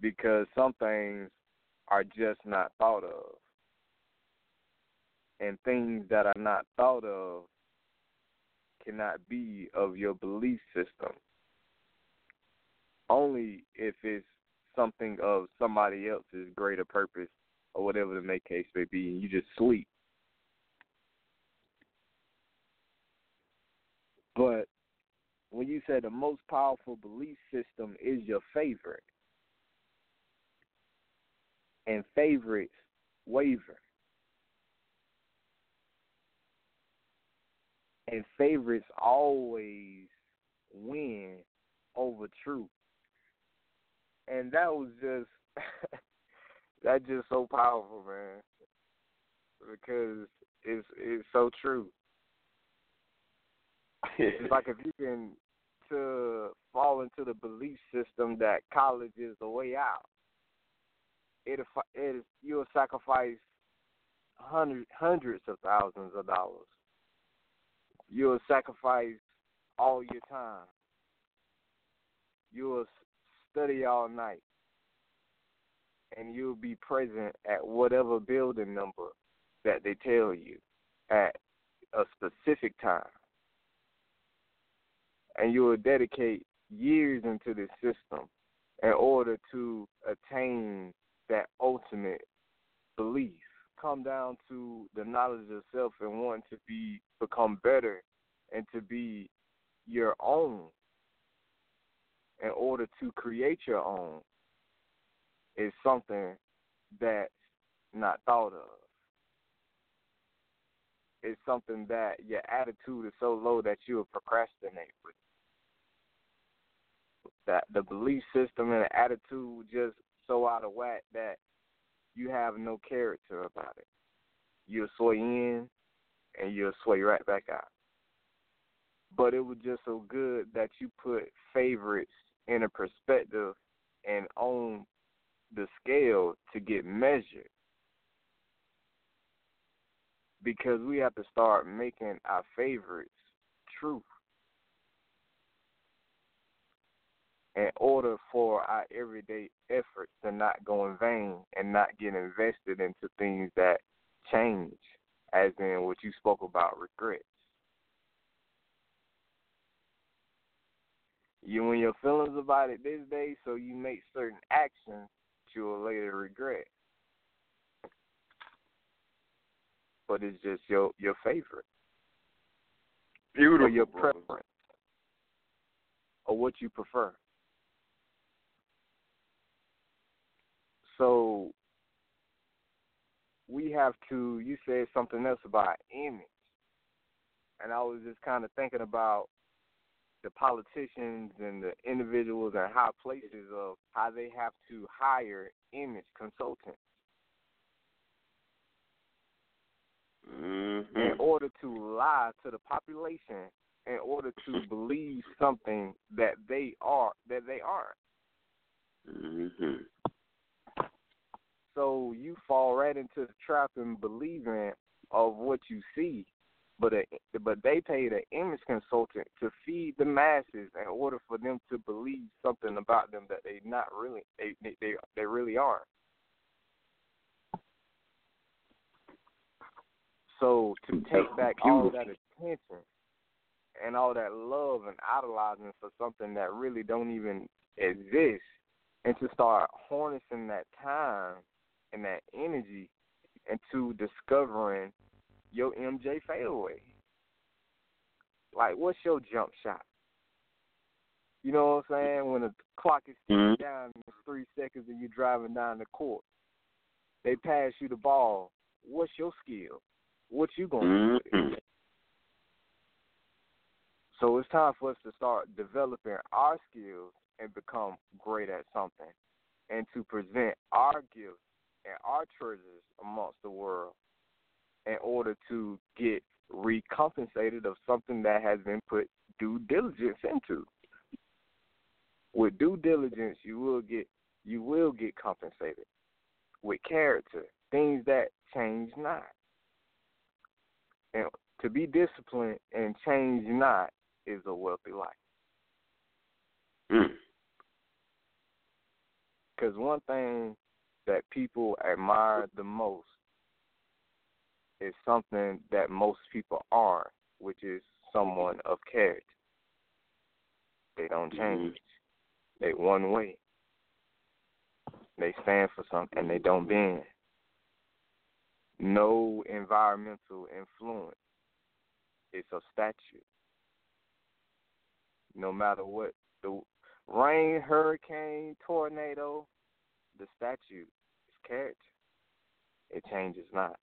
Because some things are just not thought of. And things that are not thought of cannot be of your belief system. Only if it's something of somebody else's greater purpose or whatever the make case may be, and you just sleep. But when you said the most powerful belief system is your favorite, and favorites waver, and favorites always win over truth. And that was just that's just so powerful, man. Because it's it's so true. It's like if you can to fall into the belief system that college is the way out, it it you'll sacrifice hundreds hundreds of thousands of dollars. You'll sacrifice all your time. You'll study all night, and you'll be present at whatever building number that they tell you at a specific time. And you will dedicate years into this system in order to attain that ultimate belief. Come down to the knowledge of self and want to be become better and to be your own in order to create your own is something that's not thought of. It's something that your attitude is so low that you will procrastinate with. That the belief system and the attitude just so out of whack that you have no character about it. You'll sway in and you'll sway right back out. But it was just so good that you put favorites in a perspective and on the scale to get measured. Because we have to start making our favorites truth. In order for our everyday efforts to not go in vain and not get invested into things that change, as in what you spoke about regrets. You and your feelings about it this day, so you make certain actions you will later regret. But it's just your your favorite. Beautiful. Or your preference. Or what you prefer. So we have to. You said something else about image, and I was just kind of thinking about the politicians and the individuals and high places of how they have to hire image consultants mm-hmm. in order to lie to the population in order to believe something that they are that they aren't. Mm-hmm. So you fall right into the trap and believing of what you see, but a, but they paid an image consultant to feed the masses in order for them to believe something about them that they not really they they they really aren't. So to take back all that attention and all that love and idolizing for something that really don't even exist, and to start harnessing that time and that energy into discovering your MJ fadeaway. Like, what's your jump shot? You know what I'm saying? When the clock is mm-hmm. down in three seconds and you're driving down the court, they pass you the ball. What's your skill? What you gonna mm-hmm. do with it? So it's time for us to start developing our skills and become great at something, and to present our gifts and our treasures amongst the world in order to get recompensated of something that has been put due diligence into. With due diligence, you will get you will get compensated. With character, things that change not. And to be disciplined and change not is a wealthy life. Because mm. one thing that people admire the most is something that most people aren't, which is someone of character. They don't Mm-hmm. change. They one way. They stand for something and they don't bend. No environmental influence. It's a statue. No matter what the rain, hurricane, tornado, the statute is character. It changes not.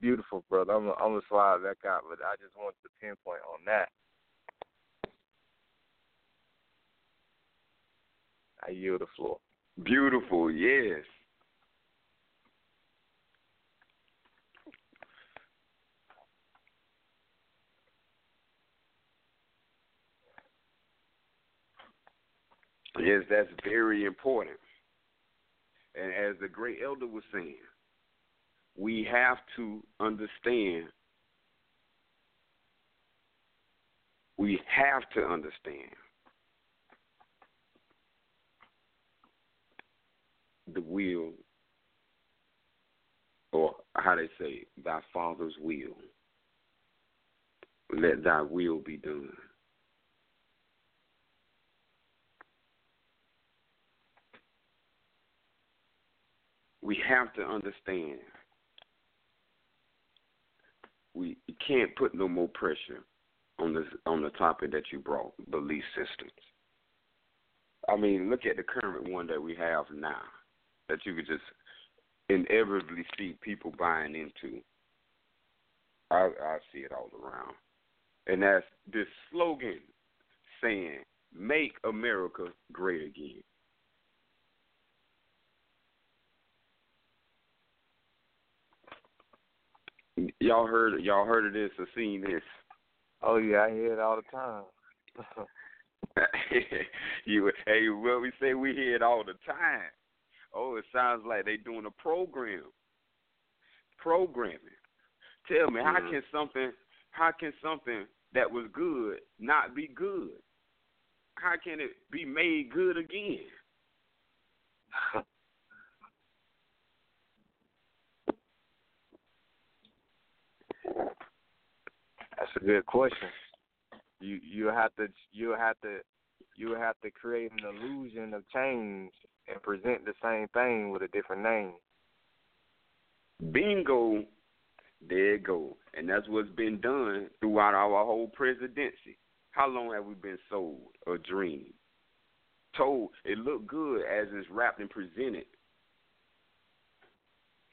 Beautiful, brother. I'm I'm gonna slide back out, but I just wanted to pinpoint on that. I yield the floor. Beautiful, yes. Yes, that's very important. And as the great elder was saying, we have to understand. We have to understand the will, or how they say, thy Father's will. Let thy will be done. We have to understand we can't put no more pressure on this on the topic that you brought, belief systems. I mean, look at the current one that we have now that you could just inevitably see people buying into. I I see it all around. And that's this slogan saying, Make America great again. Y'all heard y'all heard of this or seen this? Oh yeah, I hear it all the time. you hey, well we say we hear it all the time. Oh, it sounds like they doing a program. Programming. Tell me, mm-hmm. how can something how can something that was good not be good? How can it be made good again? That's a good question. You you have to you have to you have to create an illusion of change and present the same thing with a different name. Bingo, there it go. And that's what's been done throughout our whole presidency. How long have we been sold a dream? Told it looked good as it's wrapped and presented.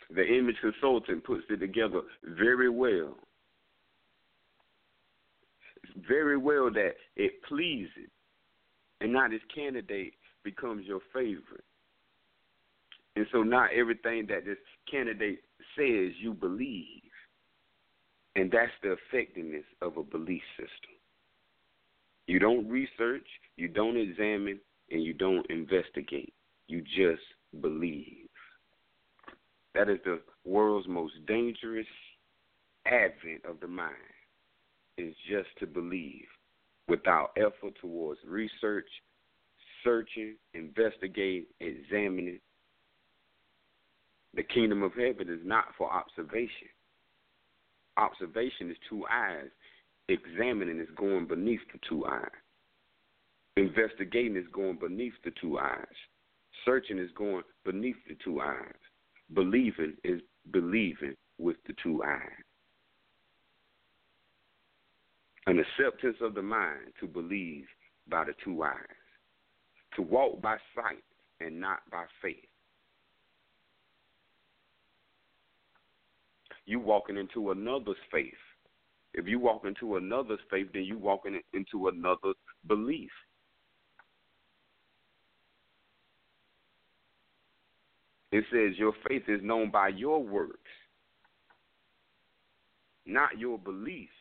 The image consultant puts it together very well very well that it pleases, and not this candidate becomes your favorite. And so not everything that this candidate says you believe. And that's the effectiveness of a belief system. You don't research, you don't examine, and you don't investigate. You just believe. That is the world's most dangerous advent of the mind is just to believe without effort towards research, searching, investigating, examining. The kingdom of heaven is not for observation. Observation is two eyes. Examining is going beneath the two eyes. Investigating is going beneath the two eyes. Searching is going beneath the two eyes. Believing is believing with the two eyes. An acceptance of the mind to believe by the two eyes, to walk by sight and not by faith. You walking into another's faith. If you walk into another's faith, then you walking into another's belief. It says your faith is known by your works, not your beliefs.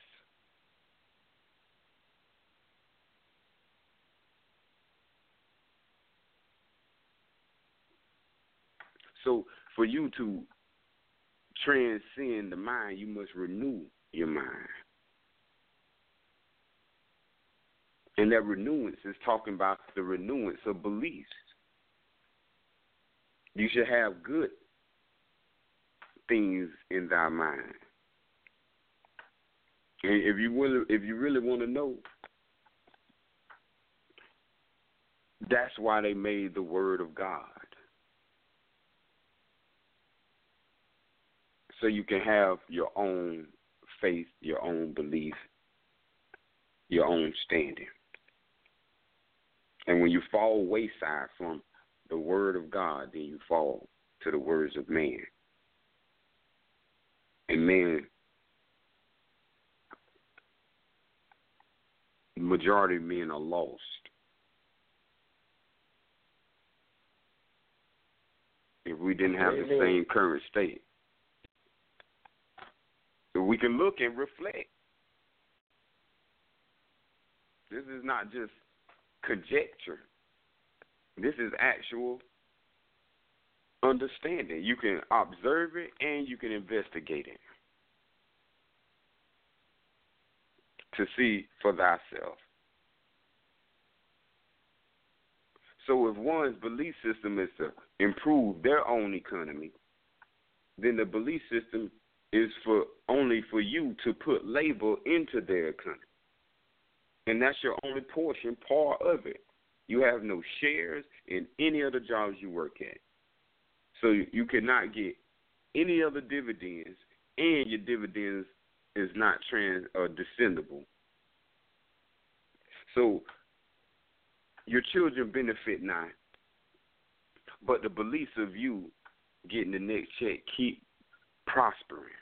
So for you to transcend the mind, you must renew your mind. And that renewance is talking about the renewance of beliefs. You should have good things in thy mind. And if you really, if you really want to know, that's why they made the Word of God. So you can have your own faith, your own belief, your own standing. And when you fall wayside from the word of God, then you fall to the words of man. And man, majority of men are lost. If we didn't have the same current state we can look and reflect. This is not just conjecture. This is actual understanding. You can observe it and you can investigate it to see for thyself. So if one's belief system is to improve their own economy, then the belief system is for only for you to put labor into their country. And that's your only portion, part of it. You have no shares in any of the jobs you work at. So you cannot get any other dividends, and your dividends is not trans or descendable. So your children benefit not, but the beliefs of you getting the next check keep prospering.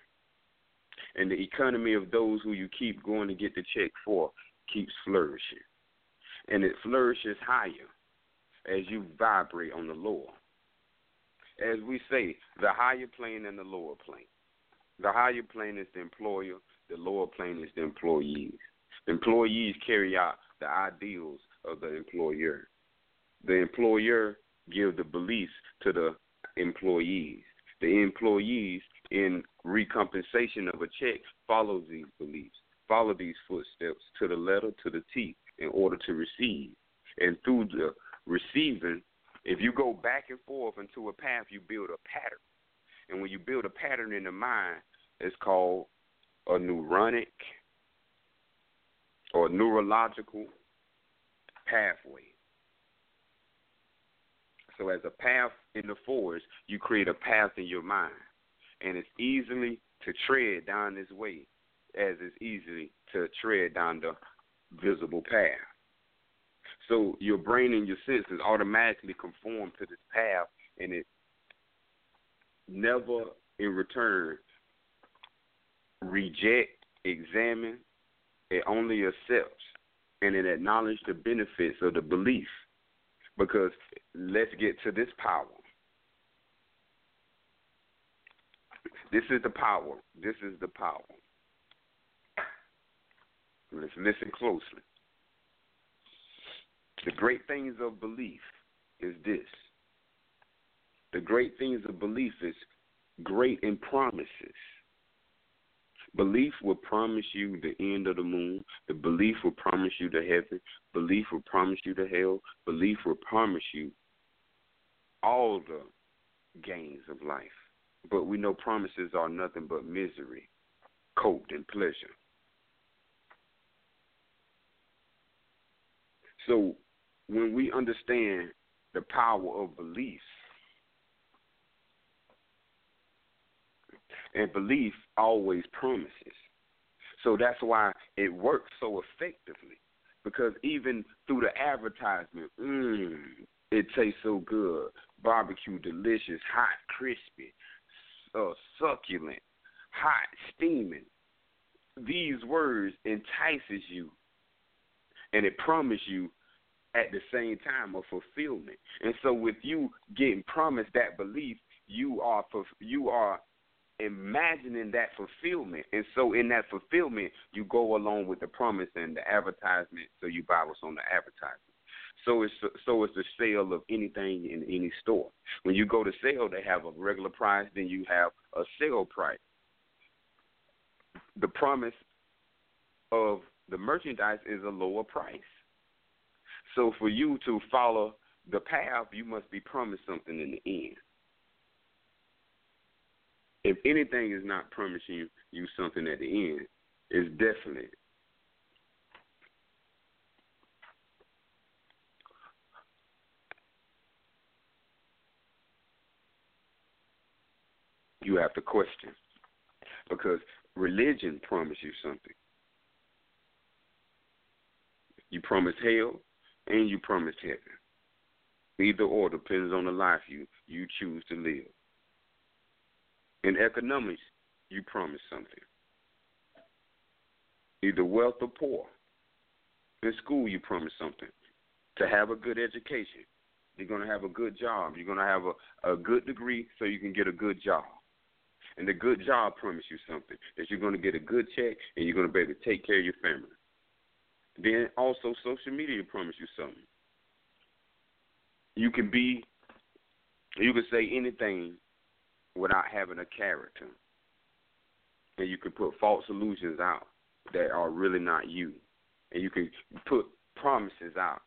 And the economy of those who you keep going to get the check for keeps flourishing. And it flourishes higher as you vibrate on the lower. As we say, the higher plane and the lower plane. The higher plane is the employer, the lower plane is the employees. Employees carry out the ideals of the employer. The employer give the beliefs to the employees. The employees, in recompensation of a check, follow these beliefs, follow these footsteps to the letter, to the T, in order to receive. And through the receiving, if you go back and forth into a path, you build a pattern. And when you build a pattern in the mind, it's called a neuronic or neurological pathway. So, as a path in the forest, you create a path in your mind. And it's easily to tread down this way as it's easily to tread down the visible path. So, your brain and your senses automatically conform to this path, and it never in return reject, examine, it only accepts and it acknowledges the benefits of the belief. Because let's get to this power. This is the power. This is the power. Let's listen closely. The great things of belief is this. The great things of belief is great in promises. Belief will promise you the end of the moon. The belief will promise you the heaven. Belief will promise you the hell. Belief will promise you all the gains of life. But we know promises are nothing but misery, coped in pleasure. So when we understand the power of belief, and belief always promises. So that's why it works so effectively. Because even through the advertisement, mmm, it tastes so good. Barbecue, delicious, hot, crispy, uh, succulent, hot, steaming. These words entices you, and it promises you at the same time a fulfillment. And so, with you getting promised that belief, you are you are imagining that fulfillment. And so in that fulfillment, you go along with the promise and the advertisement, so you buy what's on the advertisement. So it's so it's the sale of anything in any store. When you go to sale, they have a regular price, then you have a sale price. The promise of the merchandise is a lower price. So for you to follow the path, you must be promised something in the end if anything is not promising you, you something at the end, it's definitely you have to question because religion promises you something. You promise hell and you promise heaven. Either or depends on the life you you choose to live. In economics, you promise something. Either wealth or poor. In school, you promise something. To have a good education, you're going to have a good job. You're going to have a, a good degree so you can get a good job. And the good job promise you something that you're going to get a good check and you're going to be able to take care of your family. Then also social media promise you something. you can be, you can say anything without having a character, and you can put false illusions out that are really not you, and you can put promises out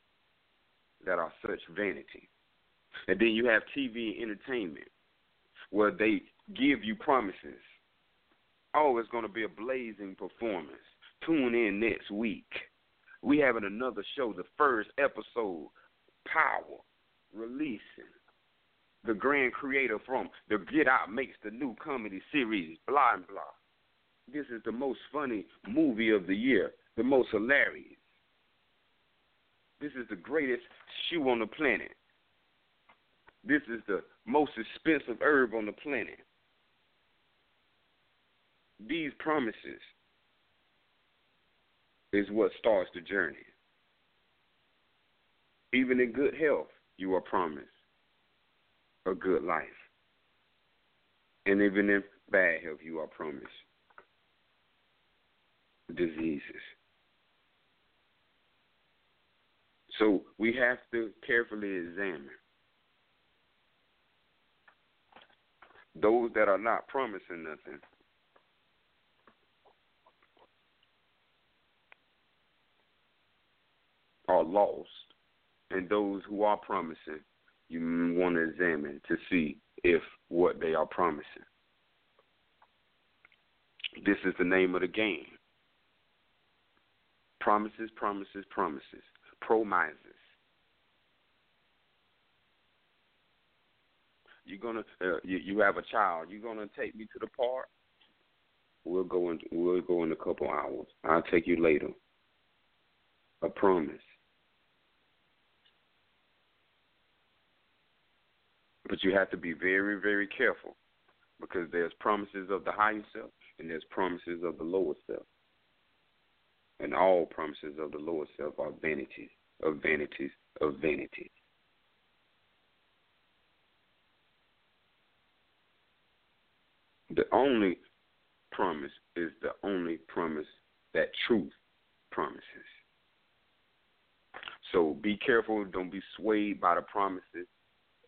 that are such vanity. And then you have TV entertainment where they give you promises. Oh, it's going to be a blazing performance. Tune in next week. We having another show, the first episode, Power, releasing. The grand creator from the Get Out makes the new comedy series, blah and blah. This is the most funny movie of the year, the most hilarious. This is the greatest shoe on the planet. This is the most expensive herb on the planet. These promises is what starts the journey. Even in good health, you are promised a good life. And even in bad health, you are promised diseases. So we have to carefully examine those that are not promising nothing. Are lost, and those who are promising, you want to examine to see if what they are promising. This is the name of the game. Promises, promises, promises promises. You're gonna uh, you, you have a child. You're gonna take me to the park. We'll go in. We'll go in a couple hours. I'll take you later. A promise. But you have to be very, very careful because there's promises of the higher self and there's promises of the lower self. And all promises of the lower self are vanities, of vanities, of vanities. The only promise is the only promise that truth promises. So be careful, don't be swayed by the promises,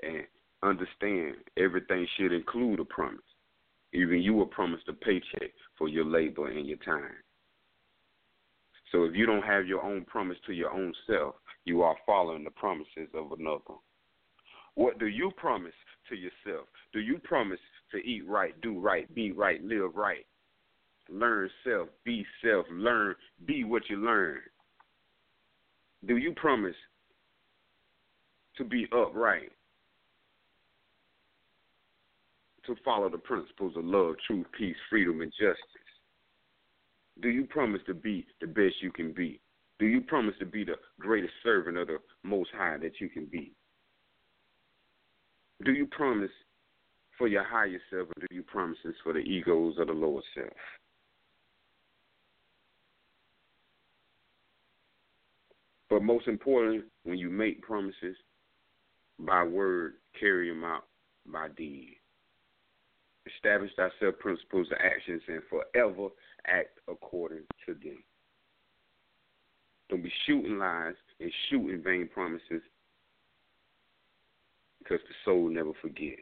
and understand everything should include a promise. Even you were promised a paycheck for your labor and your time. So if you don't have your own promise to your own self, you are following the promises of another. What do you promise to yourself? Do you promise to eat right, do right, be right, live right? Learn self, be self, learn, be what you learn. Do you promise to be upright? To follow the principles of love, truth, peace, freedom, and justice? Do you promise to be the best you can be? Do you promise to be the greatest servant of the Most High that you can be? Do you promise for your higher self, or do you promise this for the egos of the lower self? But most importantly, when you make promises by word, carry them out by deed establish thyself principles and actions, and forever act according to them. Don't be shooting lies and shooting vain promises because the soul never forgets.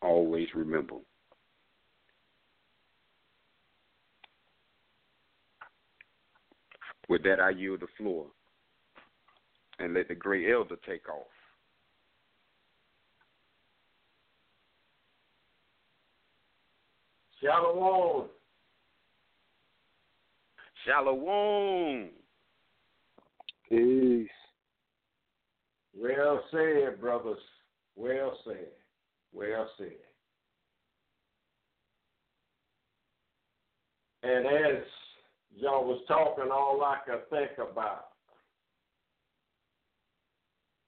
Always remember. With that, I yield the floor and let the great elder take off. Shalom. Shalom. Peace. Well said, brothers. Well said. Well said. And as y'all was talking, all I could think about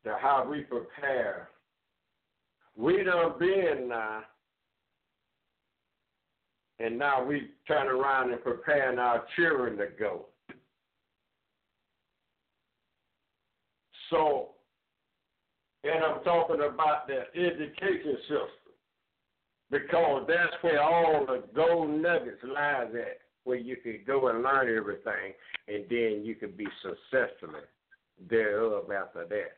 to how we prepare. We done been now and now we turn around and preparing our children to go. So, and I'm talking about the education system because that's where all the gold nuggets lies at, where you can go and learn everything, and then you can be successful thereof after that.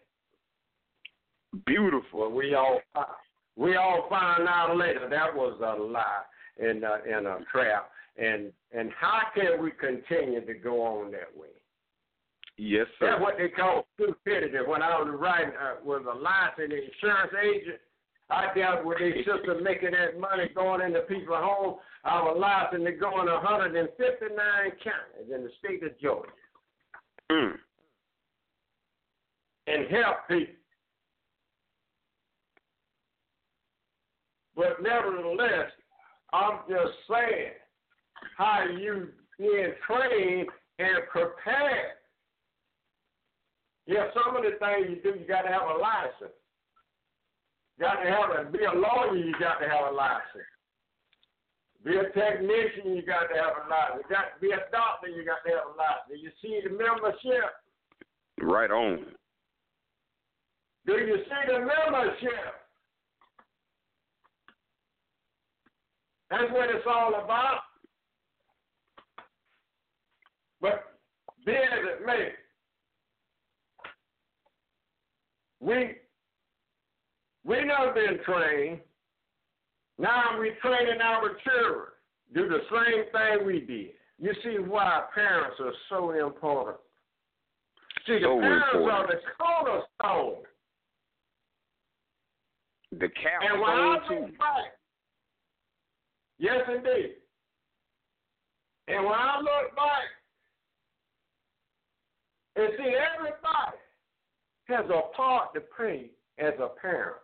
Beautiful. Well, we all we all find out later that was a lie and uh, and a trap. And and how can we continue to go on that way? Yes, sir. That's what they call stupidity. When I was writing uh, was a licensed insurance agent, I dealt with a sister making that money going into people's homes. I was licensed to go in 159 counties in the state of Georgia Mm. and help people. But nevertheless, I'm just saying how you being trained and prepared. Yeah, some of the things you do, you got to have a license. You got to have a be a lawyer. You got to have a license. Be a technician. You got to have a license. Got to be a doctor. You got to have a license. You see the membership. Right on. Do you see the membership? That's what it's all about. But be as it may, we we know been trained. Now we're training our children do the same thing we did. You see why parents are so important. See, the So parents important. are the cornerstone. The cap And when I look back, yes, indeed. And when I look back and see everybody has a part to play as a parent,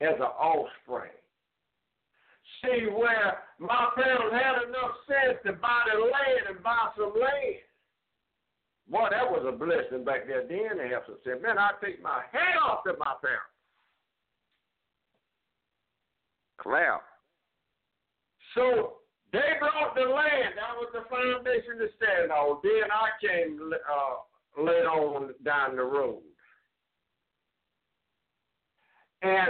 as an offspring. See where my parents had enough sense to buy the land and buy some land. Boy, that was a blessing back there. Then they have some sense. Man, I take my hat off to my parents. Clap. So they brought the land. That was the foundation to stand on. Then I came uh, later on down the road. And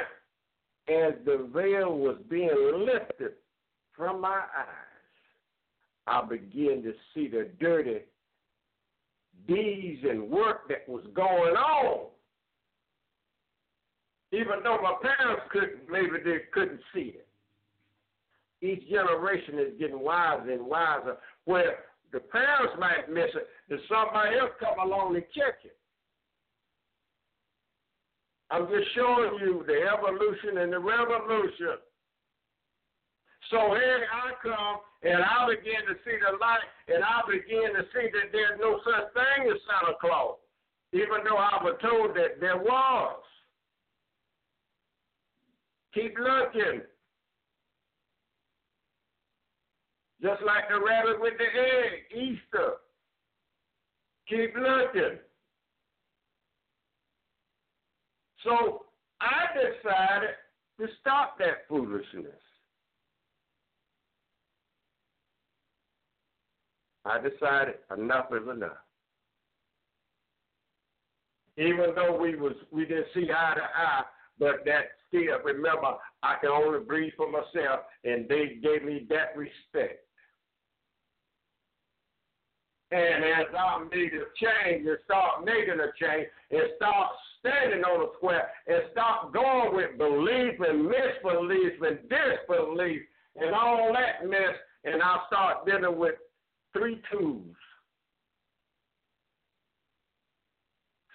as the veil was being lifted from my eyes, I began to see the dirty deeds and work that was going on. Even though my parents couldn't, maybe they couldn't see it each generation is getting wiser and wiser. Where the parents might miss it, and somebody else come along and check it. I'm just showing you the evolution and the revolution. So here I come, and I begin to see the light, and I begin to see that there's no such thing as Santa Claus, even though I was told that there was. Keep looking. Just like the rabbit with the egg, Easter. Keep looking. So I decided to stop that foolishness. I decided enough is enough. Even though we was we didn't see eye to eye, but that still remember I can only breathe for myself and they gave me that respect. And as I made a change and start making a change and start standing on the square and start going with belief and misbelief and disbelief and all that mess, and I start dealing with three tools.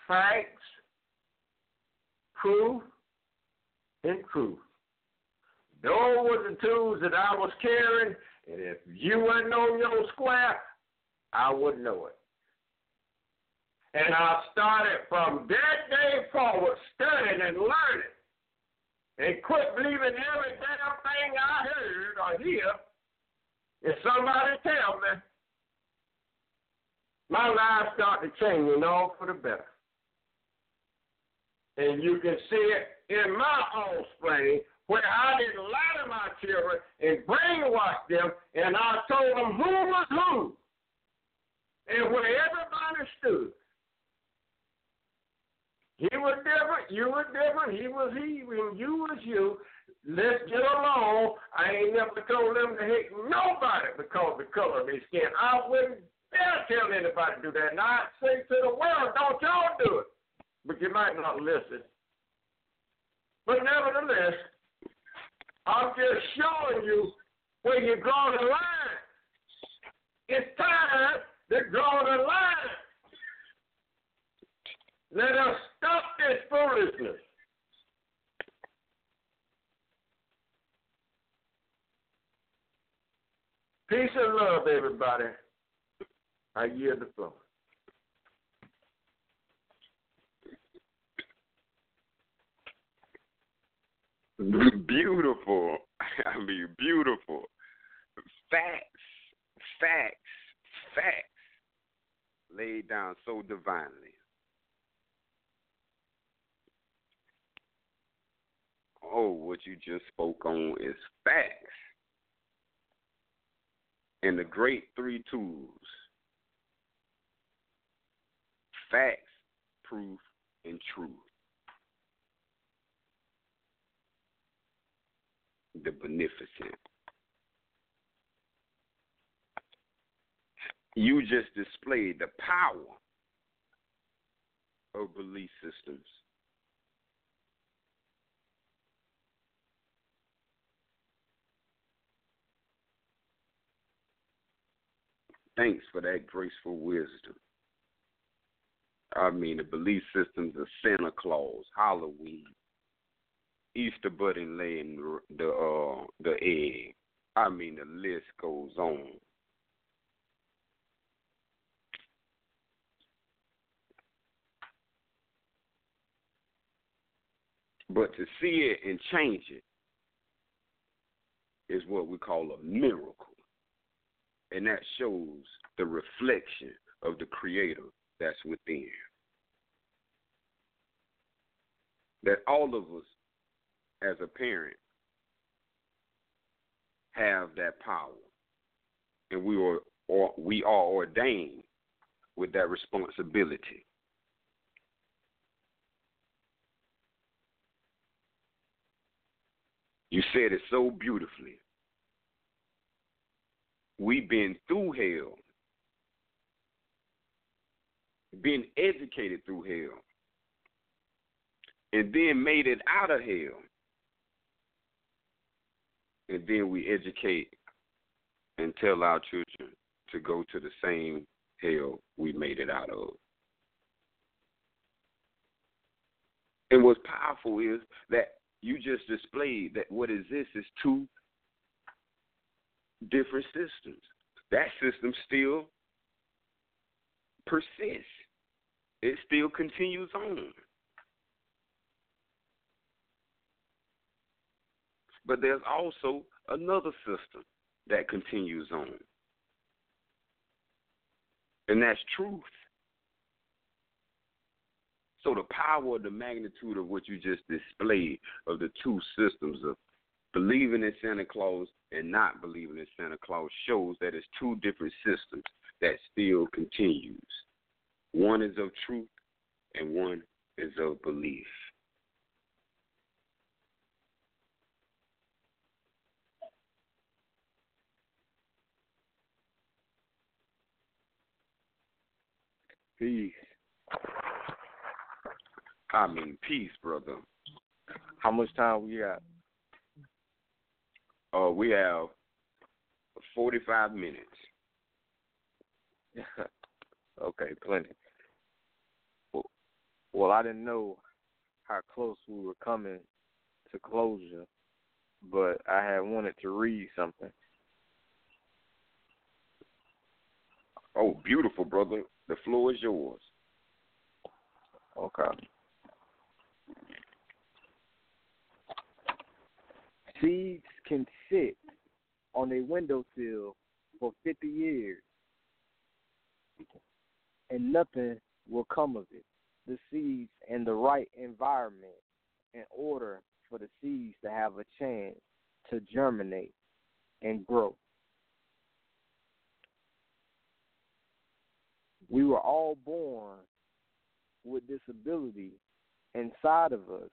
Facts, proof, and truth. Those were the tools that I was carrying, and if you wasn't on your square, I would know it. And I started from that day forward studying and learning. And quit believing every damn thing I heard or hear. If somebody tell me, my life started changing all for the better. And you can see it in my offspring where I didn't lie to my children and brainwash them, and I told them who was who. And where everybody stood. He was different, you were different, he was he, and you was you. Let's get along. I ain't never told them to hate nobody because of the color of their skin. I wouldn't dare tell anybody to do that. And I'd say to the world, don't y'all do it. But you might not listen. But nevertheless, I'm just showing you where you draw the line. It's time to draw the line. Let us stop this foolishness. Peace and love, everybody. I yield the floor. Beautiful. I mean, beautiful. Facts, facts, facts laid down so divinely. Oh, what you just spoke on is facts. And the great three tools facts, proof, and truth. The beneficent. You just displayed the power of belief systems. Thanks for that graceful wisdom. I mean, the belief systems of Santa Claus, Halloween, Easter Bunny laying the uh, the egg. I mean, the list goes on. But to see it and change it is what we call a miracle. And that shows the reflection of the Creator that's within. That all of us, as a parent, have that power, and we are or we are ordained with that responsibility. You said it so beautifully. We've been through hell been educated through hell, and then made it out of hell. And then we educate and tell our children to go to the same hell we made it out of. And what's powerful is that you just displayed that what exists is two different systems. That system still persists it still continues on. But there's also another system that continues on. And that's truth. So the power, the magnitude of what you just displayed of the two systems of believing in Santa Claus and not believing in Santa Claus shows that it's two different systems that still continues. One is of truth and one is of belief. Peace. I mean, peace, brother. How much time we got? Uh, we have 45 minutes. Okay, plenty. Well, well, I didn't know how close we were coming to closure, but I had wanted to read something. Oh, beautiful, brother. The floor is yours. Okay. Seeds can sit on a windowsill for 50 years and nothing will come of it. The seeds in the right environment in order for the seeds to have a chance to germinate and grow. We were all born with this ability inside of us,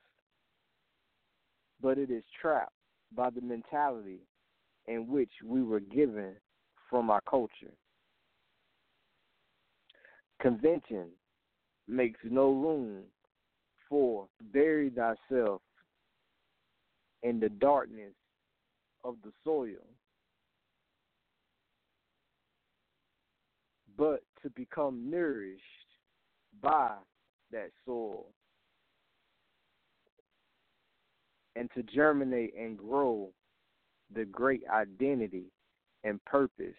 but it is trapped by the mentality in which we were given from our culture. Convention makes no room for bury thyself in the darkness of the soil, but to become nourished by that soil and to germinate and grow the great identity and purpose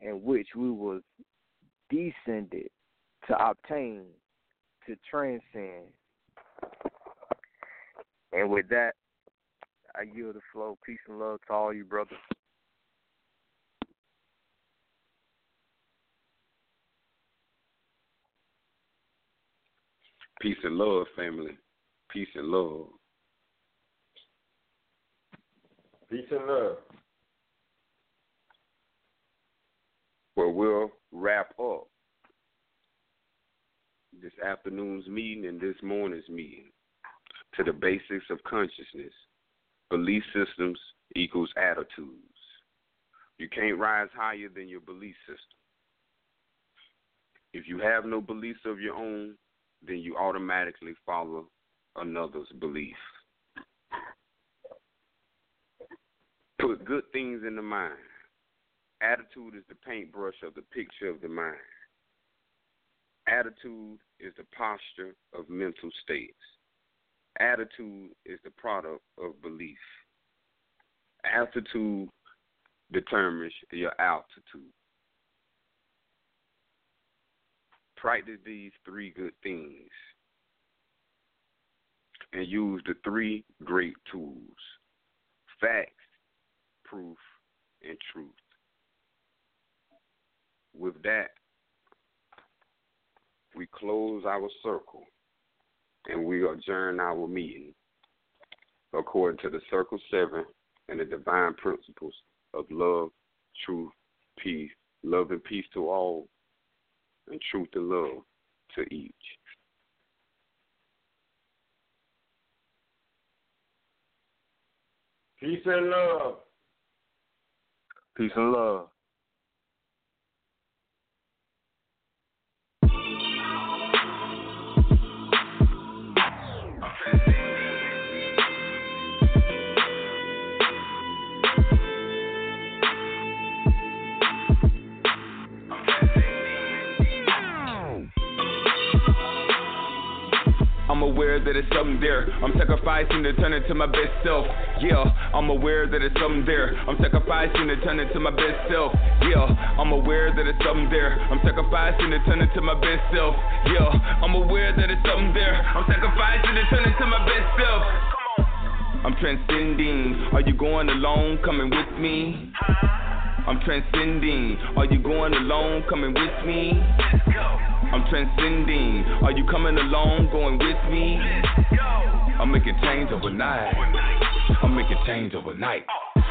in which we was descended to obtain, to transcend. And with that, I yield the flow. Peace and love to all you brothers. Peace and love, family. Peace and love. Peace and love. Well, we'll wrap up this afternoon's meeting and this morning's meeting to the basics of consciousness. Belief systems equals attitudes. You can't rise higher than your belief system. If you have no beliefs of your own, then you automatically follow another's belief. Put good things in the mind. Attitude is the paintbrush of the picture of the mind. Attitude is the posture of mental states. Attitude is the product of belief. Altitude determines your altitude. Practice these three good things and use the three great tools facts, proof, and truth. With that, we close our circle and we adjourn our meeting according to the circle seven and the divine principles of love, truth, peace, love and peace to all, and truth and love to each. Peace and love. Peace and love. I'm aware that it's something there. I'm sacrificing to turn into my best self. Yeah, I'm aware that it's something there. I'm sacrificing to turn into my best self. Yeah, I'm aware that it's something there. I'm sacrificing to turn into my best self. Yeah, I'm aware that it's something there. I'm sacrificing to turn into my best self. I'm transcending. Are you going alone? Coming with me. I'm transcending. Are you going alone? Coming with me. I'm transcending. Are you coming along? Going with me. I'm making change overnight. I'm making change overnight.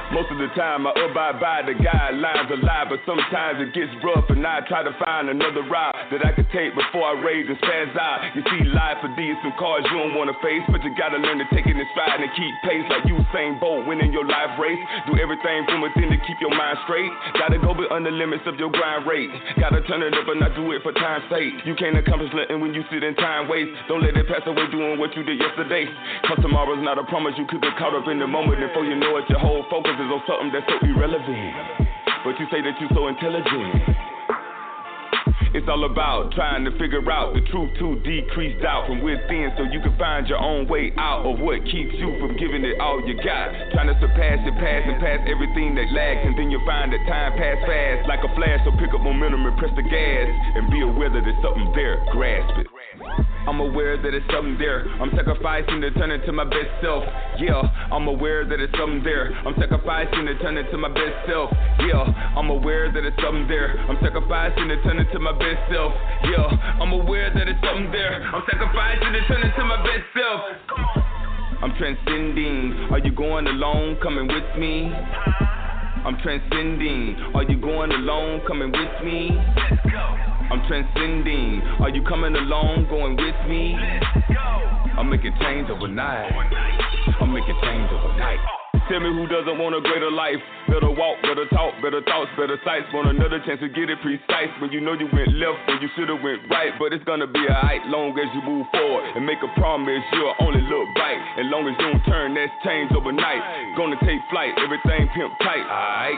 Most of the time I abide by the guidelines of life, but sometimes it gets rough and I try to find another route that I can take before I rage and spaz out. You see, life for these some cars you don't wanna face, but you gotta learn to take it in stride and keep pace like you Usain Bolt winning your life race. Do everything from within to keep your mind straight. Gotta go beyond the limits of your grind rate. Gotta turn it up and not do it for time's sake. You can't accomplish nothing when you sit in time waste. Don't let it pass away doing what you did yesterday. Cause tomorrow's not a promise. You could get caught up in the moment and before you know it, your whole focus is on something that's so irrelevant. But you say that you're so intelligent. It's all about trying to figure out the truth to decrease doubt from within so you can find your own way out of what keeps you from giving it all you got. Trying to surpass your past and pass everything that lags, and then you'll find that time pass fast like a flash. So pick up momentum and press the gas and be aware that there's something there. Grasp it. I'm aware that it's something there. I'm sacrificing to turn into my best self. Yeah, I'm aware that it's something there. I'm sacrificing to turn into my best self. Yeah, I'm aware that it's something there. I'm sacrificing to turn into my best self. Yeah, I'm aware that it's something there. I'm sacrificing to turn into my best self. I'm transcending. Are you going alone? Coming with me. I'm transcending. Are you going alone? Coming with me. I'm transcending. Are you coming along? Going with me. I'm making change overnight. I'm making change overnight. Tell me who doesn't want a greater life? Better walk, better talk, better thoughts, better sights. Want another chance to get it precise. When you know you went left when you should've went right. But it's gonna be alright long as you move forward and make a promise you'll only look right. As long as you don't turn, that's change overnight. Gonna take flight, everything pimp tight. Alright.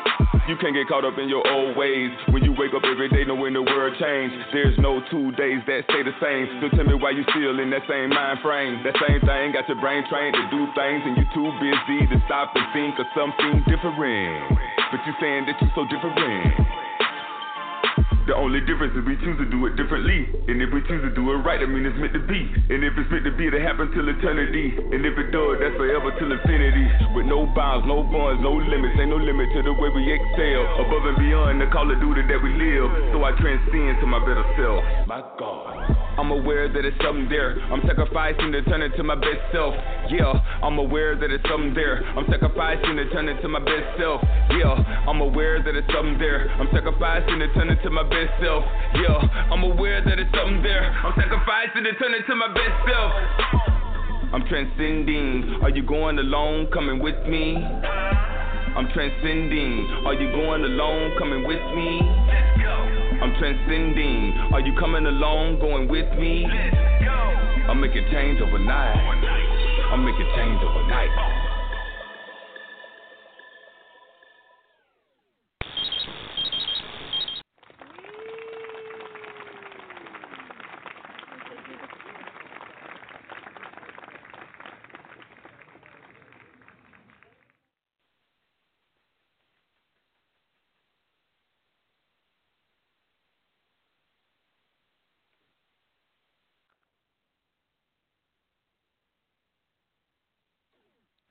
You can't get caught up in your old ways. When you wake up every day knowing the world changed. There's no two days that stay the same. So tell me why you still in that same mind frame. That same thing got your brain trained to do things and you too busy to stop and think of something different. But you saying that you're so different. The only difference is we choose to do it differently. And if we choose to do it right, I mean it's meant to be. And if it's meant to be, it'll happen till eternity. And if it does, that's forever till infinity. With no bounds, no bonds, no limits. Ain't no limit to the way we excel. Above and beyond the call of duty that we live. So I transcend to my better self. My God. I'm aware that it's something there. I'm sacrificing to turn into my best self. Yeah, I'm aware that it's something there. I'm sacrificing to turn into my best self. Yeah, I'm aware that it's something there. I'm sacrificing to turn into my best self. Yeah, I'm aware that it's something there. I'm sacrificing to turn into my best self. I'm transcending. Are you going alone? Coming with me? I'm transcending. Are you going alone? Coming with me? I'm transcending. Are you coming along? Going with me? I'm making change overnight. Make it change overnight.